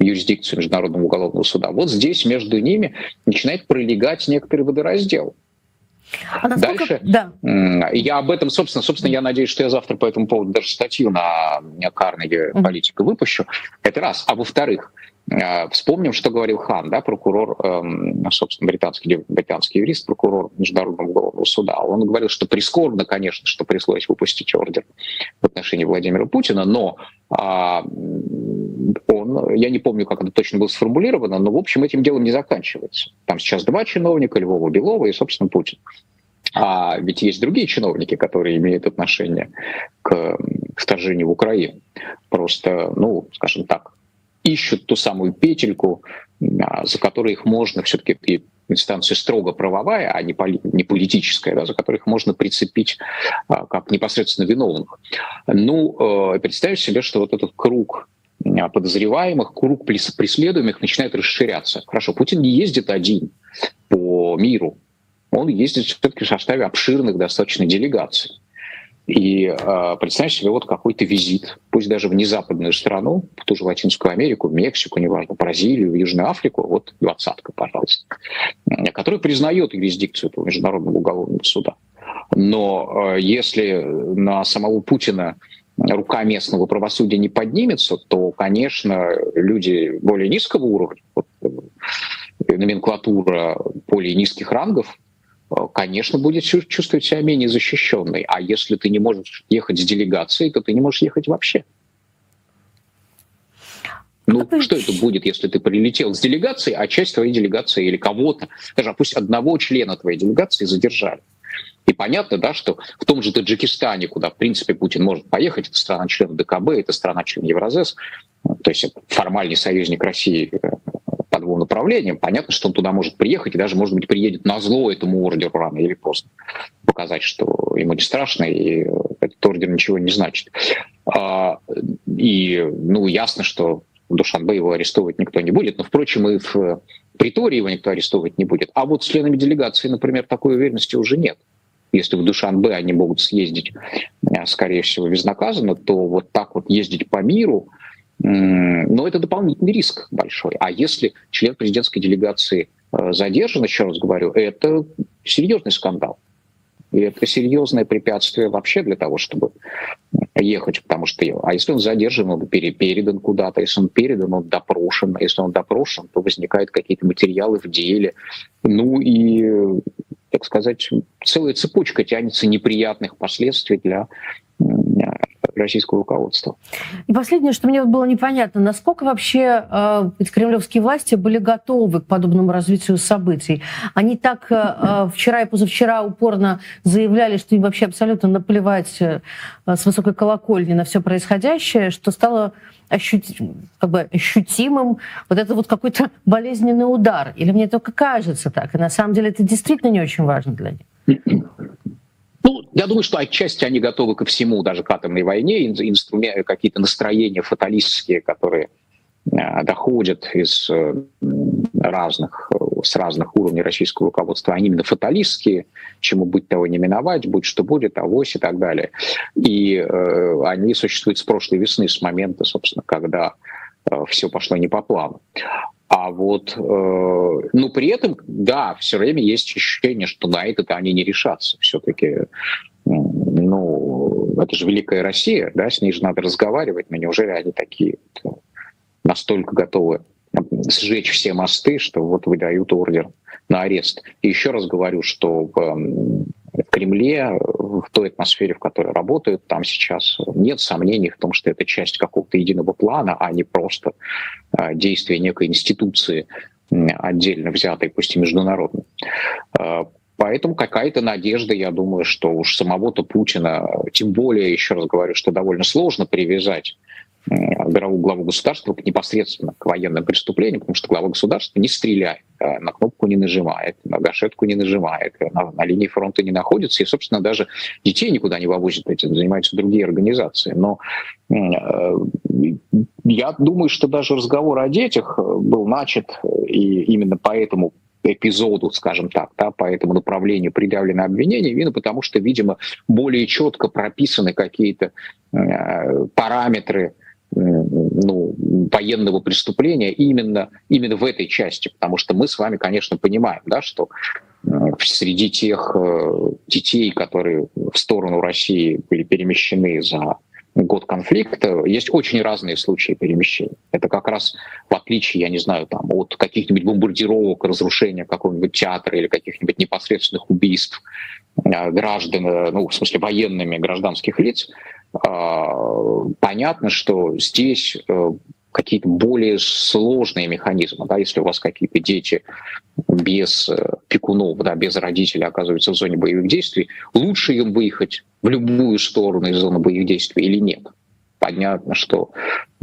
юрисдикцию Международного уголовного суда. Вот здесь между ними начинает пролегать некоторый водораздел. А насколько- Дальше. Да. Я об этом, собственно, собственно, я надеюсь, что я завтра по этому поводу даже статью на Карнеге политика выпущу. Это раз. А во-вторых, э, вспомним, что говорил Хан, да, прокурор, эм, собственно, британский, британский юрист, прокурор Международного суда. Он говорил, что прискорбно, конечно, что пришлось выпустить ордер в отношении Владимира Путина, но а, он, я не помню, как это точно было сформулировано, но, в общем, этим делом не заканчивается. Там сейчас два чиновника, Львова, Белова и, собственно, Путин. А ведь есть другие чиновники, которые имеют отношение к вторжению в Украину. Просто, ну, скажем так, ищут ту самую петельку, а, за которой их можно все-таки инстанция строго правовая, а не, поли- не политическая, да, за которых можно прицепить а, как непосредственно виновных. Ну, э, представь себе, что вот этот круг а, подозреваемых, круг прес- преследуемых начинает расширяться. Хорошо, Путин не ездит один по миру, он ездит все-таки в составе обширных достаточно делегаций. И э, представь себе вот какой-то визит, пусть даже в незападную страну, в ту же Латинскую Америку, в Мексику, неважно, Бразилию, в Южную Африку, вот двадцатка, пожалуйста, который признает юрисдикцию этого Международного уголовного суда. Но э, если на самого Путина рука местного правосудия не поднимется, то, конечно, люди более низкого уровня, вот, э, номенклатура более низких рангов, конечно, будет чу- чувствовать себя менее защищенной. А если ты не можешь ехать с делегацией, то ты не можешь ехать вообще. Ну, что это будет, если ты прилетел с делегацией, а часть твоей делегации или кого-то, даже а пусть одного члена твоей делегации задержали? И понятно, да, что в том же Таджикистане, куда, в принципе, Путин может поехать, это страна-член ДКБ, это страна-член Евразес, то есть это формальный союзник России э, по двум направлениям, понятно, что он туда может приехать и даже, может быть, приедет на зло этому ордеру рано или поздно. Показать, что ему не страшно, и этот ордер ничего не значит. А, И, ну, ясно, что Душанбе его арестовывать никто не будет, но, впрочем, и в Притории его никто арестовывать не будет. А вот с членами делегации, например, такой уверенности уже нет. Если в Душанбе они могут съездить, э, скорее всего, безнаказанно, то вот так вот ездить по миру, но это дополнительный риск большой. А если член президентской делегации э, задержан, еще раз говорю, это серьезный скандал. И это серьезное препятствие вообще для того, чтобы ехать, потому что, а если он задержан, он пере- передан куда-то, если он передан, он допрошен, а если он допрошен, то возникают какие-то материалы в деле, ну и, так сказать, целая цепочка тянется неприятных последствий для российского руководства. И последнее, что мне было непонятно, насколько вообще э, кремлевские власти были готовы к подобному развитию событий. Они так э, э вчера и позавчера упорно заявляли, что им вообще абсолютно наплевать э, с высокой колокольни на все происходящее, что стало ощути, как бы ощутимым вот это вот какой-то болезненный удар. Или мне только кажется так? И на самом деле это действительно не очень важно для них. Ну, я думаю, что отчасти они готовы ко всему, даже к атомной войне, инструменты, какие-то настроения фаталистские, которые э, доходят из э, разных, с разных уровней российского руководства, они именно фаталистские, чему быть того не миновать, будь что будет, авось и так далее. И э, они существуют с прошлой весны, с момента, собственно, когда э, все пошло не по плану. А вот, э, ну, при этом, да, все время есть ощущение, что на это они не решатся. Все-таки, ну, это же великая Россия, да, с ней же надо разговаривать, но неужели они такие вот, настолько готовы сжечь все мосты, что вот выдают ордер на арест. И еще раз говорю, что в в Кремле, в той атмосфере, в которой работают, там сейчас нет сомнений в том, что это часть какого-то единого плана, а не просто а, действие некой институции отдельно взятой, пусть и международной. А, поэтому какая-то надежда, я думаю, что уж самого-то Путина, тем более, еще раз говорю, что довольно сложно привязать мировую главу государства непосредственно к военным преступлениям, потому что глава государства не стреляет, на кнопку не нажимает, на гашетку не нажимает, на, на линии фронта не находится, и, собственно, даже детей никуда не вывозят, этим занимаются другие организации. Но э, я думаю, что даже разговор о детях был начат, и именно поэтому эпизоду, скажем так, да, по этому направлению предъявлены обвинения, именно потому что, видимо, более четко прописаны какие-то э, параметры ну, военного преступления именно, именно в этой части, потому что мы с вами, конечно, понимаем, да, что э, среди тех э, детей, которые в сторону России были перемещены за год конфликта, есть очень разные случаи перемещения. Это как раз в отличие, я не знаю, там, от каких-нибудь бомбардировок, разрушения какого-нибудь театра или каких-нибудь непосредственных убийств э, граждан, ну, в смысле военными гражданских лиц, понятно, что здесь э, какие-то более сложные механизмы, да, если у вас какие-то дети без э, пекунов, да, без родителей оказываются в зоне боевых действий, лучше им выехать в любую сторону из зоны боевых действий или нет? Понятно, что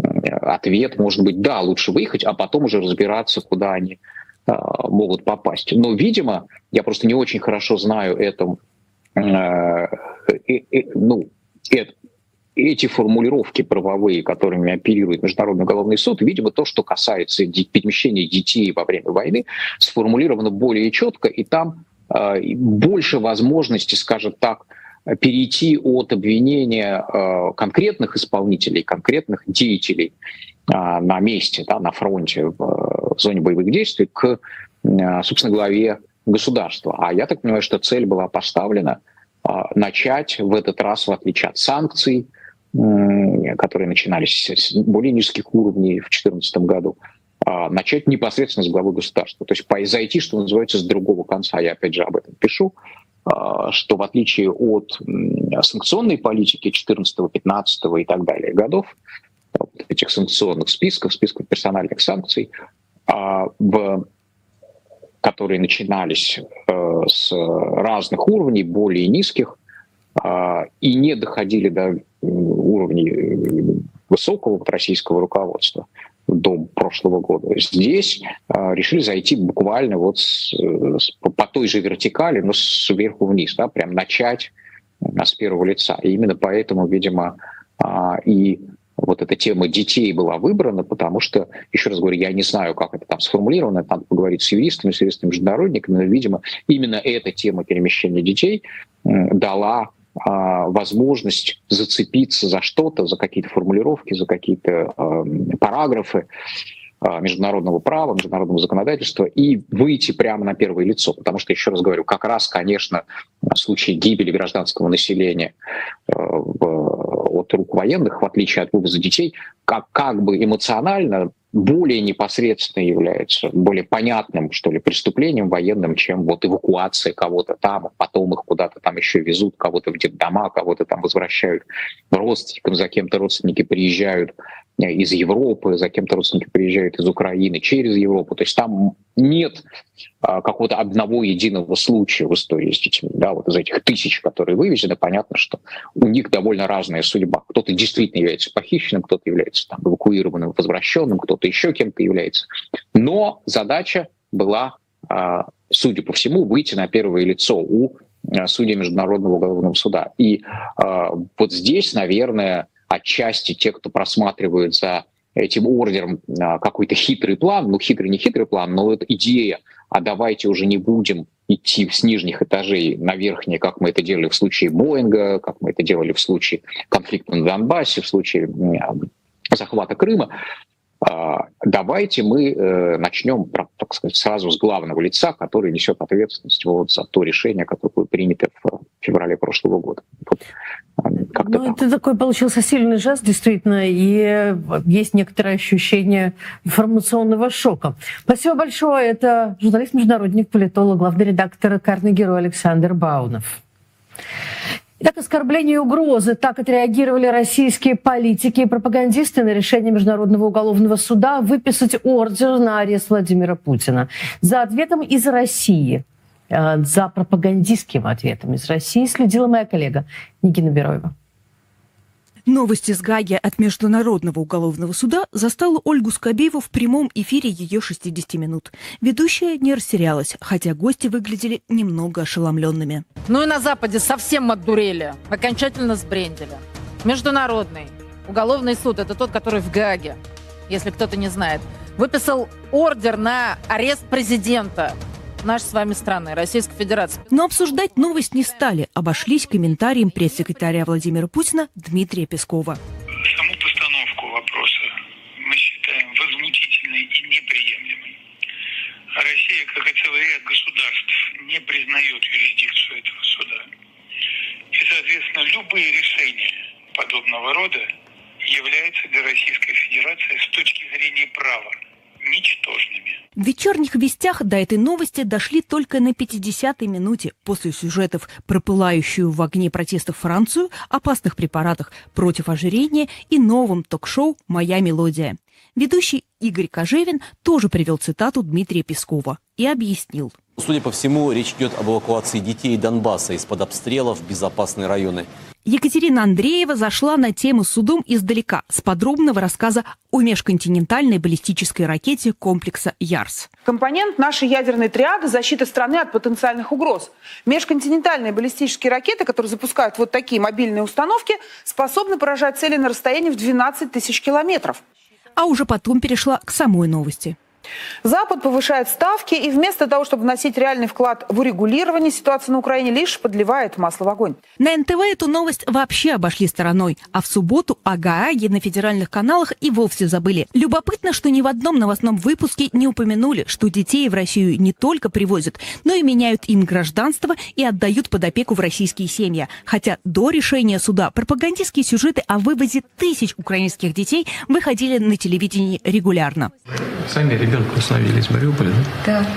э, ответ может быть «да, лучше выехать», а потом уже разбираться, куда они а, могут попасть. Но, видимо, я просто не очень хорошо знаю это, ну, это, эти формулировки правовые, которыми оперирует Международный уголовный суд, видимо, то, что касается перемещения детей во время войны, сформулировано более четко, и там э, больше возможности, скажем так, перейти от обвинения э, конкретных исполнителей, конкретных деятелей э, на месте, да, на фронте, в, в зоне боевых действий, к, э, собственно, главе государства. А я так понимаю, что цель была поставлена э, начать в этот раз, в отличие от санкций, которые начинались с более низких уровней в 2014 году, а, начать непосредственно с главы государства. То есть зайти, что называется, с другого конца. Я опять же об этом пишу, а, что в отличие от санкционной политики 14, 15 и так далее годов, этих санкционных списков, списков персональных санкций, а, в которые начинались э, с разных уровней, более низких, и не доходили до уровней э, высокого российского руководства до прошлого года. Здесь э, решили зайти буквально вот с, с, по той же вертикали, но сверху вниз, да, прям начать э, с первого лица. И именно поэтому, видимо, э, и вот эта тема детей была выбрана, потому что, еще раз говорю, я не знаю, как это там сформулировано, надо поговорить с юристами, с юристами-международниками, но, видимо, именно эта тема перемещения детей дала а, возможность зацепиться за что-то, за какие-то формулировки, за какие-то э, параграфы а, международного права, международного законодательства и выйти прямо на первое лицо. Потому что, еще раз говорю, как раз, конечно, в случае гибели гражданского населения э, от рук военных, в отличие от вывоза детей, как, как бы эмоционально более непосредственно является более понятным, что ли, преступлением военным, чем вот эвакуация кого-то там, а потом их куда-то там еще везут кого-то в детдома, кого-то там возвращают. Родственникам, за кем-то родственники приезжают из Европы, за кем-то родственники приезжают из Украины через Европу. То есть там нет а, какого-то одного единого случая в истории с детьми. Да, вот из этих тысяч, которые вывезены, понятно, что у них довольно разная судьба. Кто-то действительно является похищенным, кто-то является там, эвакуированным, возвращенным, кто-то еще кем-то является. Но задача была, а, судя по всему, выйти на первое лицо у а, судей Международного уголовного суда. И вот здесь, наверное, отчасти те, кто просматривают за этим ордером какой-то хитрый план, ну хитрый не хитрый план, но вот идея, а давайте уже не будем идти с нижних этажей на верхние, как мы это делали в случае Боинга, как мы это делали в случае конфликта на Донбассе, в случае захвата Крыма. А, давайте мы э, начнем, так сказать, сразу с главного лица, который несет ответственность вот за то решение, которое было принято в феврале прошлого года. Вот, а, ну, это такой получился сильный жест, действительно, и есть некоторое ощущение информационного шока. Спасибо большое. Это журналист-международник, политолог, главный редактор «Карнегеру» Александр Баунов. Итак, оскорбления и угрозы. Так отреагировали российские политики и пропагандисты на решение Международного уголовного суда выписать ордер на арест Владимира Путина. За ответом из России, э, за пропагандистским ответом из России следила моя коллега Нигина Бероева. Новости с Гаги от Международного уголовного суда застала Ольгу Скобееву в прямом эфире ее 60 минут. Ведущая не растерялась, хотя гости выглядели немного ошеломленными. Ну и на Западе совсем отдурели, окончательно сбрендили. Международный уголовный суд – это тот, который в Гаге, если кто-то не знает, выписал ордер на арест президента – нашей с вами страны, Российской Федерации. Но обсуждать новость не стали, обошлись комментарием пресс-секретаря Владимира Путина Дмитрия Пескова. Саму постановку вопроса мы считаем возмутительной и неприемлемой. А Россия, как и целый ряд государств, не признает юрисдикцию этого суда. И, соответственно, любые решения подобного рода являются для Российской Федерации с точки зрения права ничтожными. В вечерних вестях до этой новости дошли только на 50-й минуте после сюжетов про пылающую в огне протестов Францию, опасных препаратах против ожирения и новом ток-шоу «Моя мелодия». Ведущий Игорь Кожевин тоже привел цитату Дмитрия Пескова и объяснил. Судя по всему, речь идет об эвакуации детей Донбасса из-под обстрелов в безопасные районы. Екатерина Андреева зашла на тему судом издалека с подробного рассказа о межконтинентальной баллистической ракете комплекса «Ярс». Компонент нашей ядерной триады – защита страны от потенциальных угроз. Межконтинентальные баллистические ракеты, которые запускают вот такие мобильные установки, способны поражать цели на расстоянии в 12 тысяч километров. А уже потом перешла к самой новости. Запад повышает ставки и вместо того, чтобы вносить реальный вклад в урегулирование ситуации на Украине, лишь подливает масло в огонь. На НТВ эту новость вообще обошли стороной, а в субботу о Гааге на федеральных каналах и вовсе забыли. Любопытно, что ни в одном новостном выпуске не упомянули, что детей в Россию не только привозят, но и меняют им гражданство и отдают под опеку в российские семьи. Хотя до решения суда пропагандистские сюжеты о вывозе тысяч украинских детей выходили на телевидении регулярно. Сами ребенка установили из Мариуполя, да? Да.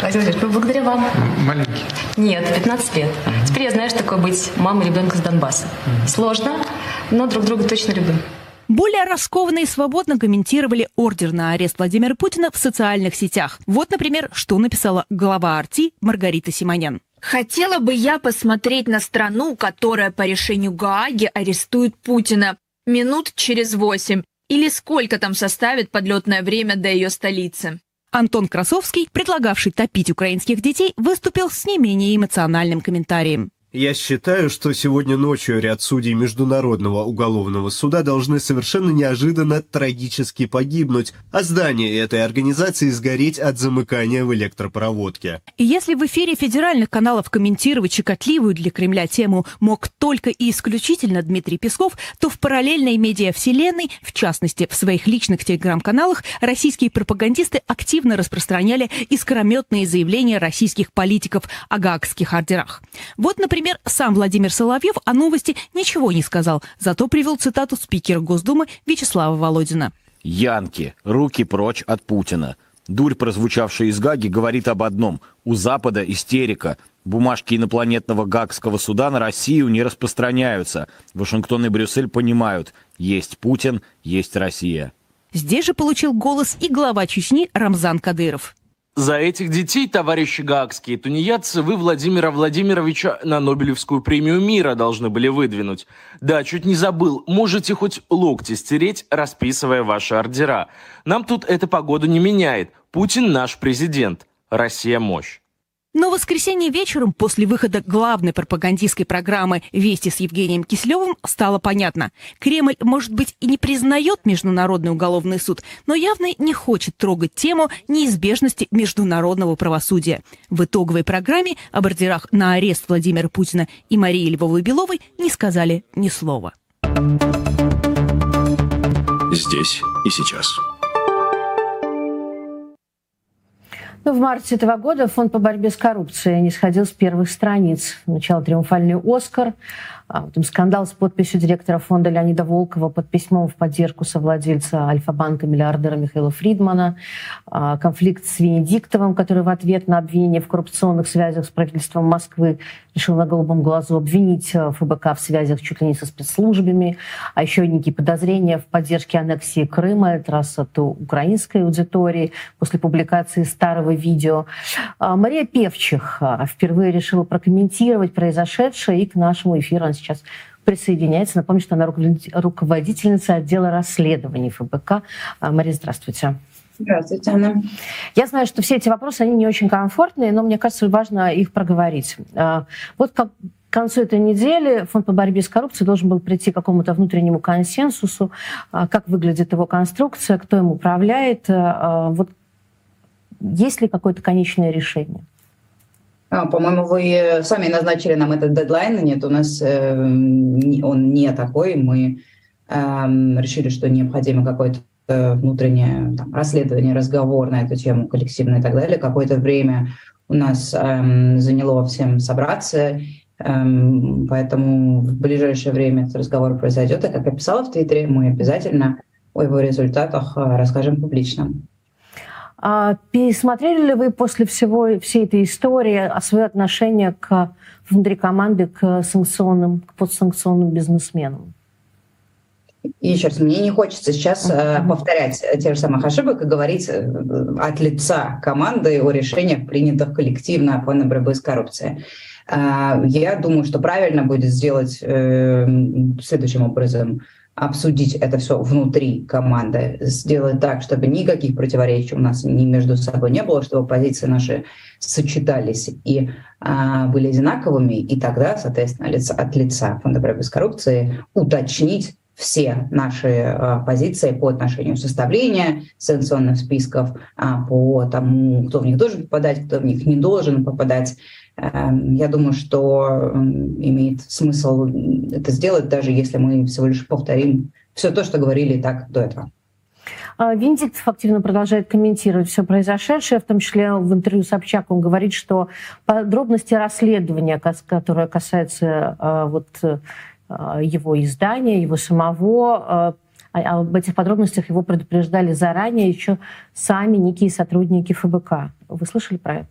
Владимир ну, благодаря вам. Маленький? Нет, 15 лет. Uh-huh. Теперь я знаю, что такое быть мамой ребенка с Донбасса. Uh-huh. Сложно, но друг друга точно любим. Более раскованно и свободно комментировали ордер на арест Владимира Путина в социальных сетях. Вот, например, что написала глава Арти Маргарита Симонян. Хотела бы я посмотреть на страну, которая по решению Гааги арестует Путина минут через восемь или сколько там составит подлетное время до ее столицы? Антон Красовский, предлагавший топить украинских детей, выступил с не менее эмоциональным комментарием. Я считаю, что сегодня ночью ряд судей Международного уголовного суда должны совершенно неожиданно трагически погибнуть, а здание этой организации сгореть от замыкания в электропроводке. И если в эфире федеральных каналов комментировать щекотливую для Кремля тему мог только и исключительно Дмитрий Песков, то в параллельной медиавселенной, в частности в своих личных телеграм-каналах, российские пропагандисты активно распространяли искрометные заявления российских политиков о гаагских ордерах. Вот, например, Например, сам Владимир Соловьев о новости ничего не сказал, зато привел цитату спикера Госдумы Вячеслава Володина. «Янки, руки прочь от Путина. Дурь, прозвучавшая из Гаги, говорит об одном. У Запада истерика. Бумажки инопланетного Гагского суда на Россию не распространяются. Вашингтон и Брюссель понимают, есть Путин, есть Россия. Здесь же получил голос и глава Чечни Рамзан Кадыров. За этих детей, товарищи гаагские тунеядцы, вы Владимира Владимировича на Нобелевскую премию мира должны были выдвинуть. Да, чуть не забыл, можете хоть локти стереть, расписывая ваши ордера. Нам тут эта погода не меняет. Путин наш президент. Россия мощь. Но в воскресенье вечером, после выхода главной пропагандистской программы «Вести с Евгением Киселевым», стало понятно. Кремль, может быть, и не признает Международный уголовный суд, но явно не хочет трогать тему неизбежности международного правосудия. В итоговой программе о ордерах на арест Владимира Путина и Марии Львовой-Беловой не сказали ни слова. Здесь и сейчас. Ну, в марте этого года Фонд по борьбе с коррупцией не сходил с первых страниц. Начало триумфальный «Оскар», потом скандал с подписью директора фонда Леонида Волкова под письмом в поддержку совладельца Альфа-банка миллиардера Михаила Фридмана, а, конфликт с Венедиктовым, который в ответ на обвинение в коррупционных связях с правительством Москвы решил на голубом глазу обвинить а, ФБК в связях чуть ли не со спецслужбами, а еще некие подозрения в поддержке аннексии Крыма, это раз от украинской аудитории, после публикации старого видео. Мария Певчих впервые решила прокомментировать произошедшее и к нашему эфиру сейчас присоединяется. Напомню, что она руководительница отдела расследований ФБК. А, Мария, здравствуйте. Здравствуйте, Анна. Я знаю, что все эти вопросы, они не очень комфортные, но мне кажется, важно их проговорить. А, вот как к концу этой недели Фонд по борьбе с коррупцией должен был прийти к какому-то внутреннему консенсусу, а, как выглядит его конструкция, кто им управляет. Вот есть ли какое-то конечное решение? А, по-моему, вы сами назначили нам этот дедлайн. Нет, у нас э, он не такой. Мы эм, решили, что необходимо какое-то внутреннее там, расследование, разговор на эту тему коллективно и так далее. Какое-то время у нас эм, заняло всем собраться, эм, поэтому в ближайшее время этот разговор произойдет. И, как я писала в Твиттере, мы обязательно о его результатах э, расскажем публично. А пересмотрели ли вы после всего, всей этой истории свое отношение к, внутри команды к санкционным, к подсанкционным бизнесменам? И еще раз, мне не хочется сейчас uh-huh. повторять те же самых ошибок и говорить э, от лица команды о решениях, принятых коллективно по борьбе с коррупцией. А, я думаю, что правильно будет сделать э, следующим образом – обсудить это все внутри команды, сделать так, чтобы никаких противоречий у нас ни между собой не было, чтобы позиции наши сочетались и а, были одинаковыми, и тогда, соответственно, лица, от лица Фонда борьбы с коррупцией уточнить все наши а, позиции по отношению составления санкционных списков, а, по тому, кто в них должен попадать, кто в них не должен попадать, я думаю, что имеет смысл это сделать, даже если мы всего лишь повторим все то, что говорили так до этого. А, Венедиктов активно продолжает комментировать все произошедшее, в том числе в интервью с Собчак он говорит, что подробности расследования, которое касается а, вот, а, его издания, его самого, об этих подробностях его предупреждали заранее еще сами некие сотрудники ФБК. Вы слышали про это?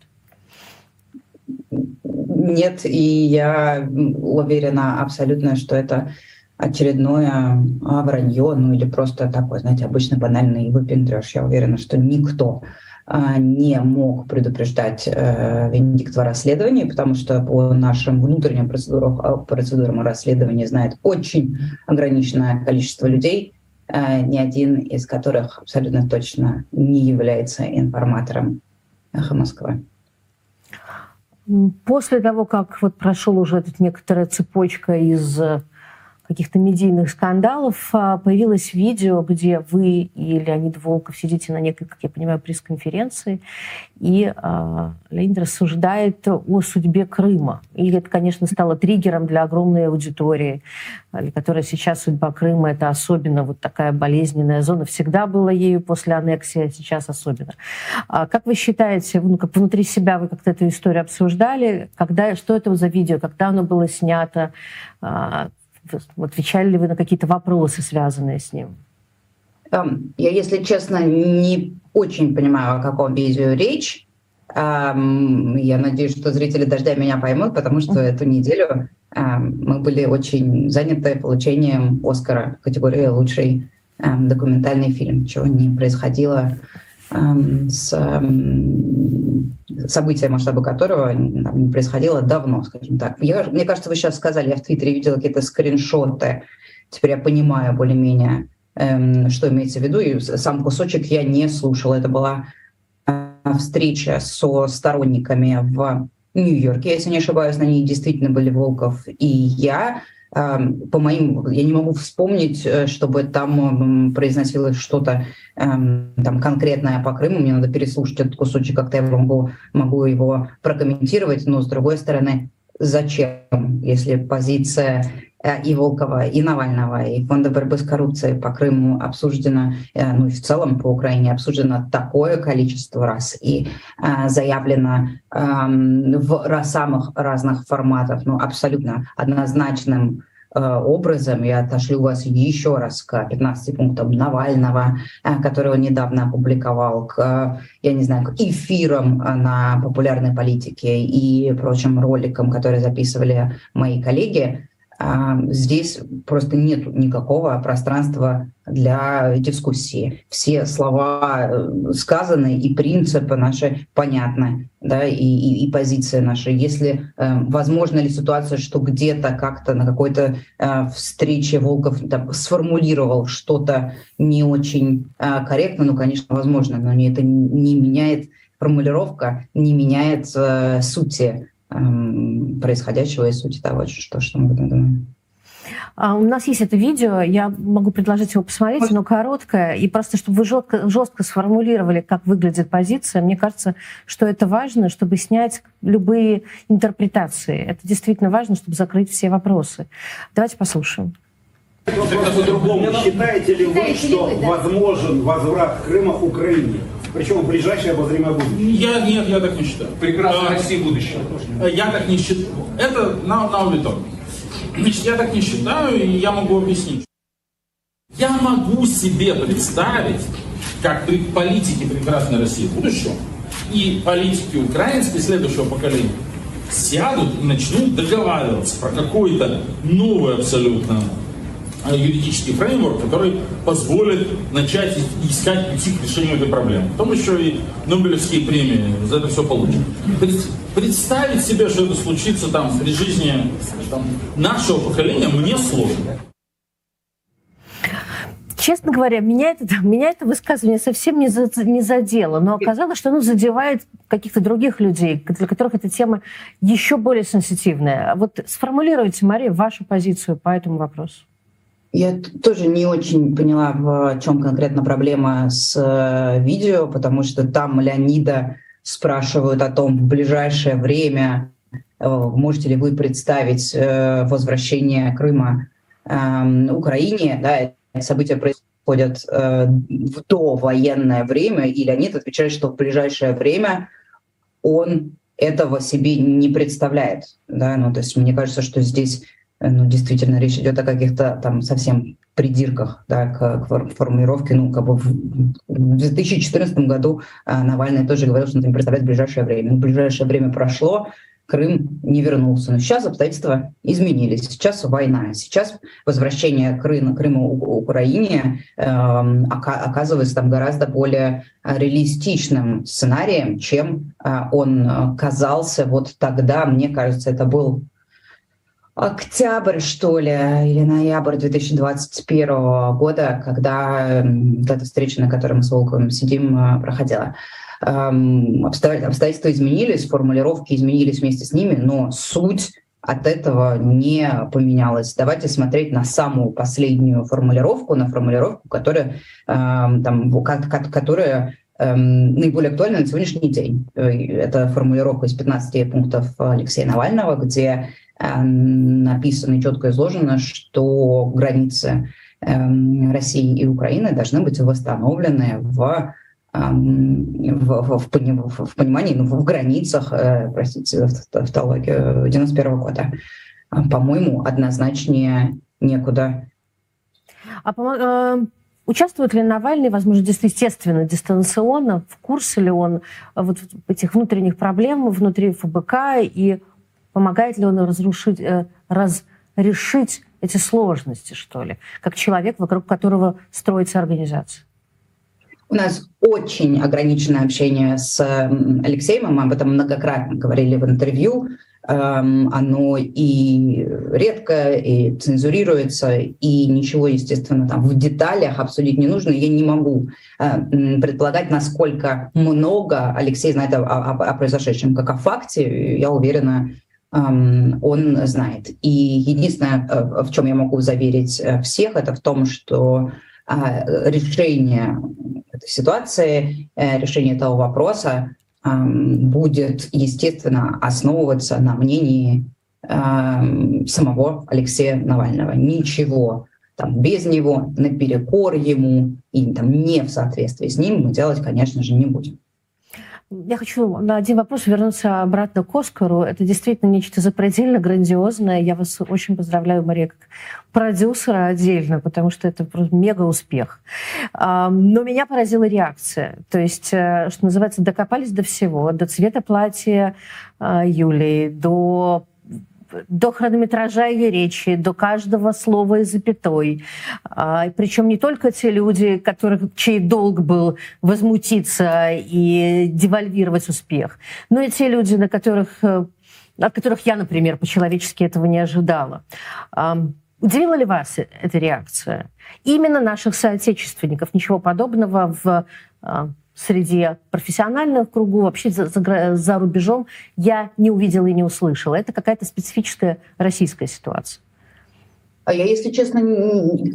Нет, и я уверена абсолютно, что это очередное а, вранье, ну или просто такой, знаете, обычно банальный выпендреж. Я уверена, что никто а, не мог предупреждать э, Венедиктова расследование, потому что по нашим внутренним процедурам, а, процедурам расследования знает очень ограниченное количество людей, э, ни один из которых абсолютно точно не является информатором «Эхо Москвы». После того, как вот прошел уже эта некоторая цепочка из э, каких-то медийных скандалов, а, появилось видео, где вы и Леонид Волков сидите на некой, как я понимаю, пресс-конференции, и э, Леонид рассуждает о судьбе Крыма. И это, конечно, стало триггером для огромной аудитории, для которой сейчас судьба Крыма — это особенно вот такая болезненная зона. Всегда была ею после аннексии, а сейчас особенно. А как вы считаете, ну, как внутри себя вы как-то эту историю обсуждали? Когда, что это за видео? Когда оно было снято? Отвечали ли вы на какие-то вопросы, связанные с ним? Я, если честно, не очень понимаю, о каком видео речь. Эм, я надеюсь, что зрители «Дождя» меня поймут, потому что эту неделю эм, мы были очень заняты получением «Оскара» в категории «Лучший эм, документальный фильм», чего не происходило с события, масштаба которого не происходило давно, скажем так. Я, мне кажется, вы сейчас сказали, я в Твиттере видела какие-то скриншоты, теперь я понимаю более-менее, что имеется в виду, и сам кусочек я не слушала. Это была встреча со сторонниками в Нью-Йорке, если не ошибаюсь, на ней действительно были Волков и я. По моим, я не могу вспомнить, э, чтобы там произносилось что-то там конкретное по Крыму. Мне надо переслушать этот кусочек, как-то я могу, могу его прокомментировать. Но с другой стороны, зачем, если позиция и Волкова, и Навального, и Фонда борьбы с коррупцией по Крыму обсуждено, э, ну и в целом по Украине обсуждено такое количество раз и э, заявлено эм, в самых разных форматах, ну абсолютно однозначным образом. Я отошлю вас еще раз к 15 пунктам Навального, который он недавно опубликовал, к, я не знаю, к эфирам на популярной политике и прочим роликам, которые записывали мои коллеги. Здесь просто нет никакого пространства для дискуссии. Все слова э, сказаны, и принципы наши понятны, да, и, и, и позиция наша. Если э, возможно ли ситуация, что где-то как-то на какой-то э, встрече Волков там, сформулировал что-то не очень э, корректно, ну, конечно, возможно, но это не меняет формулировка, не меняет э, сути происходящего и сути того, что, что мы об этом думаем. А, у нас есть это видео, я могу предложить его посмотреть, оно короткое, и просто чтобы вы жестко, жестко сформулировали, как выглядит позиция, мне кажется, что это важно, чтобы снять любые интерпретации. Это действительно важно, чтобы закрыть все вопросы. Давайте послушаем. по-другому. Считаете ли вы, что возможен возврат Крыма Украине? Причем в ближайшее обозримое будущее. Я, нет, я так не считаю. Прекрасная а, Россия будущее. Я так не считаю. Это на, на аудиторию. Значит, я так не считаю, и я могу объяснить. Я могу себе представить, как при политики прекрасной России будущего и политики украинской следующего поколения сядут и начнут договариваться про какой-то новый абсолютно юридический фреймворк, который позволит начать искать пути к решению этой проблемы. Потом еще и Нобелевские премии за это все получат. Представить себе, что это случится там при жизни там, нашего поколения, мне сложно. Честно говоря, меня это, меня это высказывание совсем не, за, не задело, но оказалось, что оно задевает каких-то других людей, для которых эта тема еще более сенситивная. Вот сформулируйте, Мария, вашу позицию по этому вопросу. Я тоже не очень поняла, в чем конкретно проблема с э, видео, потому что там Леонида спрашивают о том, в ближайшее время э, можете ли вы представить э, возвращение Крыма эм, Украине. Да, события происходят в довоенное время, и Леонид отвечает, что в ближайшее время он этого себе не представляет. Да? Ну, то есть мне кажется, что здесь ну, действительно, речь идет о каких-то там совсем придирках да, к, к формулировке. Ну, как бы в, в 2014 году а, Навальный тоже говорил, что он не представляет ближайшее время. Ну, ближайшее время прошло, Крым не вернулся. Но сейчас обстоятельства изменились. Сейчас война. Сейчас возвращение Крыма, Крыма Украине э, оказывается там гораздо более реалистичным сценарием, чем э, он казался вот тогда. Мне кажется, это был октябрь, что ли, или ноябрь 2021 года, когда эта встреча, на которой мы с Волковым сидим, э, проходила. Обстоятельства изменились, формулировки изменились вместе с ними, но суть от этого не поменялась. Давайте смотреть на самую последнюю формулировку, на формулировку, которая, там, которая наиболее актуальна на сегодняшний день. Э, это формулировка из 15 пунктов Алексея Навального, где написано и четко изложено, что границы эм, России и Украины должны быть восстановлены в в, в, в, в понимании, ну, в границах, э, простите за тавтологию, 91 года. По-моему, однозначнее некуда. А, Участвует ли Навальный, возможно, естественно, дистанционно, в курсе ли он вот этих внутренних проблем внутри ФБК и помогает ли он разрушить, разрешить эти сложности, что ли, как человек, вокруг которого строится организация? У нас очень ограниченное общение с Алексеем, мы об этом многократно говорили в интервью. Оно и редко, и цензурируется, и ничего, естественно, там в деталях обсудить не нужно. Я не могу э, предполагать, насколько много Алексей знает о, о, о произошедшем, как о факте. Я уверена, он знает. И единственное, э, в чем я могу заверить э, всех, это в том, что а, решение этой ситуации, э, решение этого вопроса будет, естественно, основываться на мнении самого Алексея Навального. Ничего там без него, наперекор ему и там не в соответствии с ним мы делать, конечно же, не будем. Я хочу на один вопрос вернуться обратно к Оскару. Это действительно нечто запредельно грандиозное. Я вас очень поздравляю, Мария, как продюсера отдельно, потому что это просто мега успех. Но меня поразила реакция. То есть, э, что называется, докопались до всего. До цвета платья э, Юлии, до до хронометража ее речи, до каждого слова и запятой. А, причем не только те люди, которых, чей долг был возмутиться и девальвировать успех, но и те люди, на которых, э, от которых я, например, по-человечески этого не ожидала. Удивила ли вас эта реакция? Именно наших соотечественников. Ничего подобного в а, среди профессиональных кругов, вообще за, за, за рубежом я не увидела и не услышала. Это какая-то специфическая российская ситуация. А я, если честно,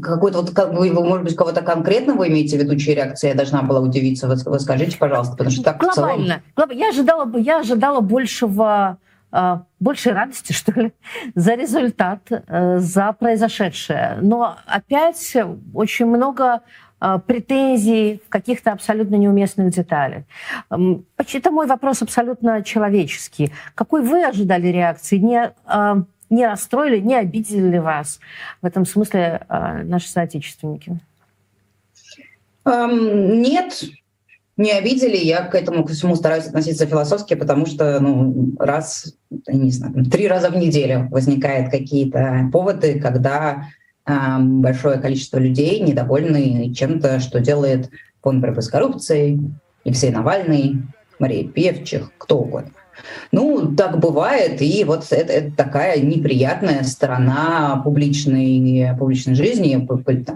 какой-то вот, как вы, может быть, кого-то конкретно вы имеете в виду, чья реакция я должна была удивиться, вы, вы скажите, пожалуйста, потому что так Глобально. в целом... Я ожидала, я ожидала большего, а, большей радости, что ли, за результат, э, за произошедшее. Но опять очень много претензий в каких-то абсолютно неуместных деталях. Это мой вопрос абсолютно человеческий. Какой вы ожидали реакции? Не, э, не расстроили, не обидели ли вас в этом смысле э, наши соотечественники? Um, нет, не обидели. Я к этому ко всему стараюсь относиться философски, потому что ну, раз, не знаю, три раза в неделю возникают какие-то поводы, когда большое количество людей недовольны чем-то, что делает фонд борьбы с коррупцией, Алексей Навальный, Мария Певчих, кто угодно. Ну, так бывает, и вот это, это такая неприятная сторона публичной, публичной жизни,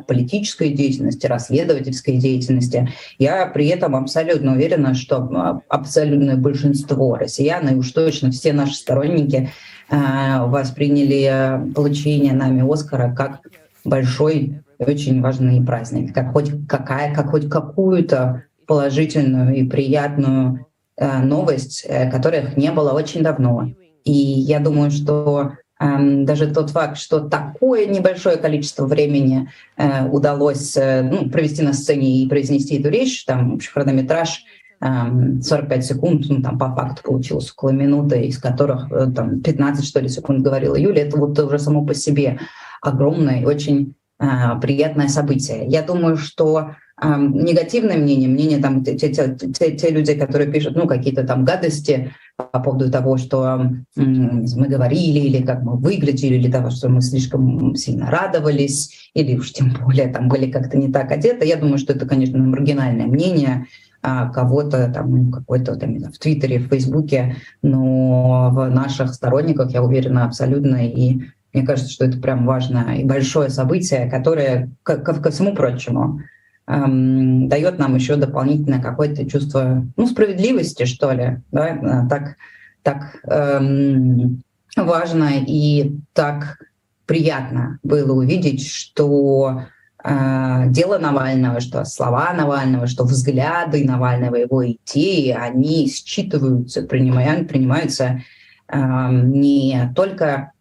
политической деятельности, расследовательской деятельности. Я при этом абсолютно уверена, что абсолютное большинство россиян, и уж точно все наши сторонники, а, восприняли получение нами Оскара как большой очень важный праздник, как хоть какая, как хоть какую-то положительную и приятную э, новость, э, которых не было очень давно. И я думаю, что э, даже тот факт, что такое небольшое количество времени э, удалось э, ну, провести на сцене и произнести эту речь, там общий хронометраж 45 секунд, ну, там по факту получилось около минуты, из которых э, там 15, что ли, секунд говорила Юля, это вот уже само по себе огромное и очень э, приятное событие. Я думаю, что э, негативное мнение, мнение там те, те, те, те люди, которые пишут, ну, какие-то там гадости по поводу того, что э, мы говорили, или как мы выглядели, или того, что мы слишком сильно радовались, или уж тем более там были как-то не так одеты. Я думаю, что это, конечно, маргинальное мнение а, кого-то там, ну, какой-то там, в Твиттере, в Фейсбуке, но в наших сторонниках, я уверена, абсолютно и мне кажется, что это прям важное и большое событие, которое, ко, ко всему прочему, эм, дает нам еще дополнительное какое-то чувство ну, справедливости, что ли. Да? Э, так, так эм, важно и так приятно было увидеть, что э, дело Навального, что слова Навального, что взгляды Навального, его идеи, они считываются, принимают, принимаются э, не только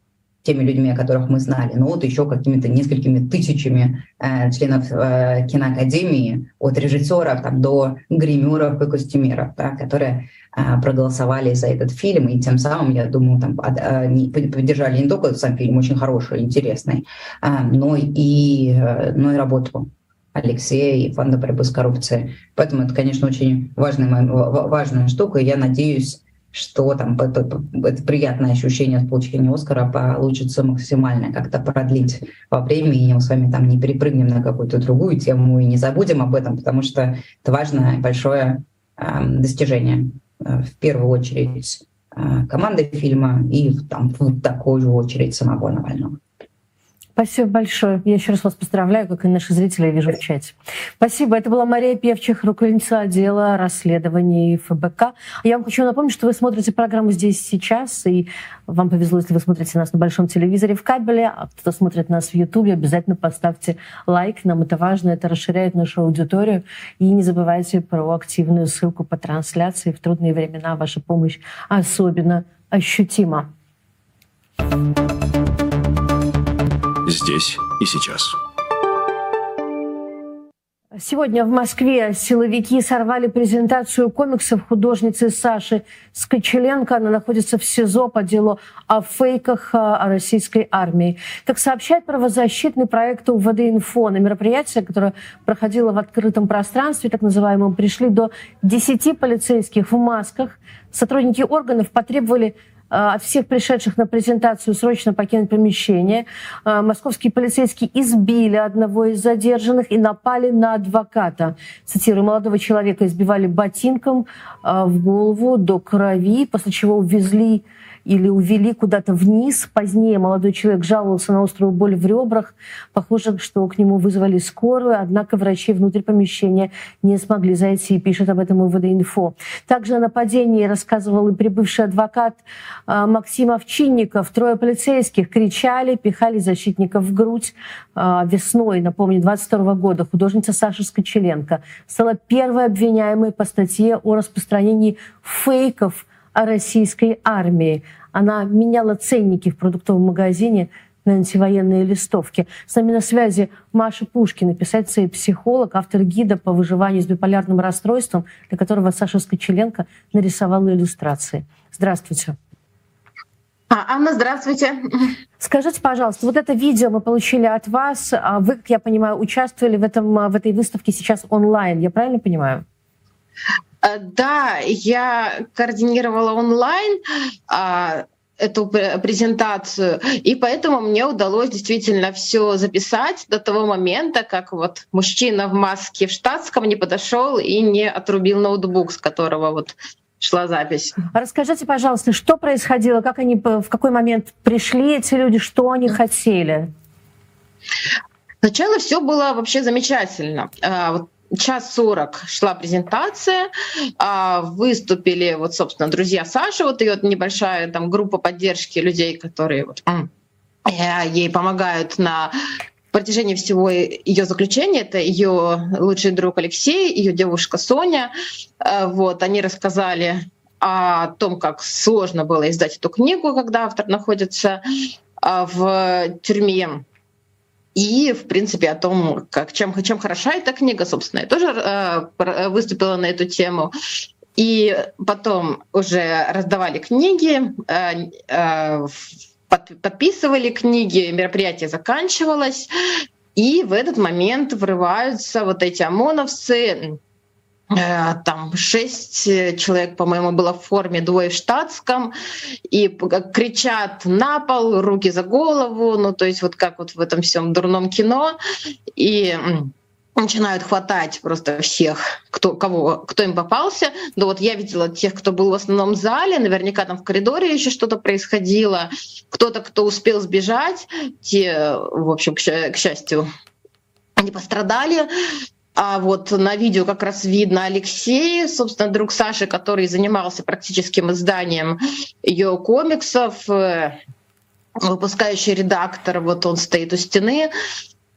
теми людьми, о которых мы знали, но вот еще какими-то несколькими тысячами э, членов э, киноакадемии, от режиссеров там, до гримеров и костюмеров, да, которые э, проголосовали за этот фильм, и тем самым, я думаю, там, под, э, поддержали не только сам фильм, очень хороший, интересный, э, но, и, э, но и работу Алексея и Фонда борьбы с коррупцией. Поэтому это, конечно, очень важная, важная штука. И я надеюсь, что там это, это приятное ощущение от получения Оскара получится максимально как-то продлить во времени, и мы с вами там не перепрыгнем на какую-то другую тему и не забудем об этом, потому что это важное большое э, достижение. Э, в первую очередь э, команды фильма и там, в такую же очередь самого Навального. Спасибо большое. Я еще раз вас поздравляю, как и наши зрители, я вижу в чате. Спасибо. Это была Мария Певчих, руководительница отдела расследований ФБК. Я вам хочу напомнить, что вы смотрите программу «Здесь сейчас», и вам повезло, если вы смотрите нас на большом телевизоре в кабеле, а кто смотрит нас в Ютубе, обязательно поставьте лайк. Нам это важно, это расширяет нашу аудиторию. И не забывайте про активную ссылку по трансляции. В трудные времена ваша помощь особенно ощутима. thank you здесь и сейчас. Сегодня в Москве силовики сорвали презентацию комиксов художницы Саши Скочеленко. Она находится в СИЗО по делу о фейках о российской армии. Как сообщает правозащитный проект УВД «Инфо», на мероприятие, которое проходило в открытом пространстве, так называемом, пришли до 10 полицейских в масках. Сотрудники органов потребовали Э, от всех пришедших на презентацию срочно покинуть помещение. Э, московские полицейские избили одного из задержанных и напали на адвоката. Цитирую, молодого человека избивали ботинком э, в голову до крови, после чего увезли или увели куда-то вниз. Позднее молодой человек жаловался на острую боль в ребрах. Похоже, что к нему вызвали скорую, однако врачи внутрь помещения не смогли зайти, пишет об этом УВД-инфо. Также о нападении рассказывал и прибывший адвокат а, Максим Овчинников. Трое полицейских кричали, пихали защитников в грудь. А, весной, напомню, 22 года художница Саша Скочеленко стала первой обвиняемой по статье о распространении фейков российской армии. Она меняла ценники в продуктовом магазине на антивоенные листовки. С нами на связи Маша Пушкина, писатель и психолог, автор гида по выживанию с биполярным расстройством, для которого Саша Скочеленко нарисовала иллюстрации. Здравствуйте. А, Анна, здравствуйте. Скажите, пожалуйста, вот это видео мы получили от вас. А вы, как я понимаю, участвовали в, этом, в этой выставке сейчас онлайн. Я правильно понимаю? Э, да, я координировала онлайн а, эту презентацию, и поэтому мне удалось действительно все записать до того момента, как вот мужчина в маске в штатском не подошел и не отрубил ноутбук, с которого вот шла запись. Расскажите, пожалуйста, что происходило, как они, в какой момент пришли эти люди, что они хотели? Сначала все было вообще замечательно. А, час сорок шла презентация, а, выступили вот, собственно, друзья Саши, вот ее небольшая там группа поддержки людей, которые вот, э, ей помогают на протяжении всего ее заключения. Это ее лучший друг Алексей, ее девушка Соня. Э, вот, они рассказали о том, как сложно было издать эту книгу, когда автор находится э, в тюрьме и, в принципе, о том, как, чем, чем хороша эта книга, собственно, я тоже э, выступила на эту тему. И потом уже раздавали книги, э, э, под, подписывали книги, мероприятие заканчивалось, и в этот момент врываются вот эти ОМОНовцы, Э, там шесть э, человек, по-моему, было в форме, двое в штатском, и кричат на пол, руки за голову, ну то есть вот как вот в этом всем дурном кино, и начинают хватать просто всех, кто, кого, кто им попался. Но вот я видела тех, кто был в основном зале, наверняка там в коридоре еще что-то происходило. Кто-то, кто успел сбежать, те, в общем, к, к счастью, не пострадали. А вот на видео как раз видно Алексей, собственно, друг Саши, который занимался практическим изданием ее комиксов, э, выпускающий редактор, вот он стоит у стены,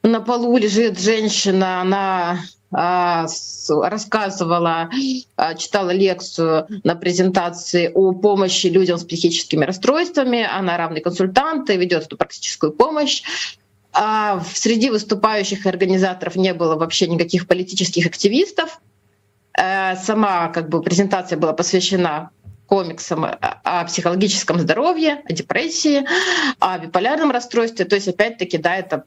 на полу лежит женщина, она а, рассказывала, а, читала лекцию на презентации о помощи людям с психическими расстройствами. Она равный консультант и ведет эту практическую помощь. А среди выступающих организаторов не было вообще никаких политических активистов. Э, сама как бы презентация была посвящена комиксам о психологическом здоровье, о депрессии, о биполярном расстройстве. То есть, опять-таки, да, это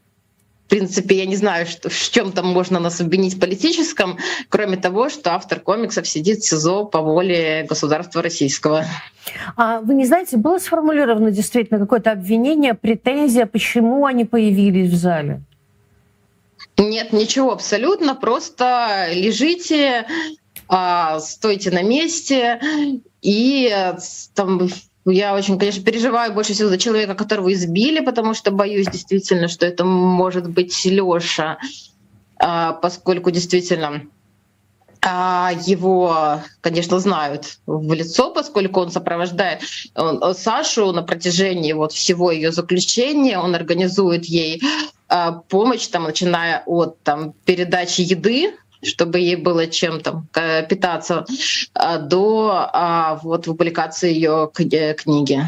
в принципе, я не знаю, что, в чем там можно нас обвинить в политическом, кроме того, что автор комиксов сидит в СИЗО по воле государства российского. А вы не знаете, было сформулировано действительно какое-то обвинение, претензия, почему они появились в зале? Нет, ничего абсолютно. Просто лежите, а, стойте на месте и там я очень, конечно, переживаю больше всего за человека, которого избили, потому что боюсь действительно, что это может быть Лёша, а, поскольку действительно а, его, конечно, знают в лицо, поскольку он сопровождает Сашу на протяжении вот всего ее заключения, он организует ей а, помощь, там, начиная от там, передачи еды чтобы ей было чем там питаться, а, до а, вот публикации ее книги.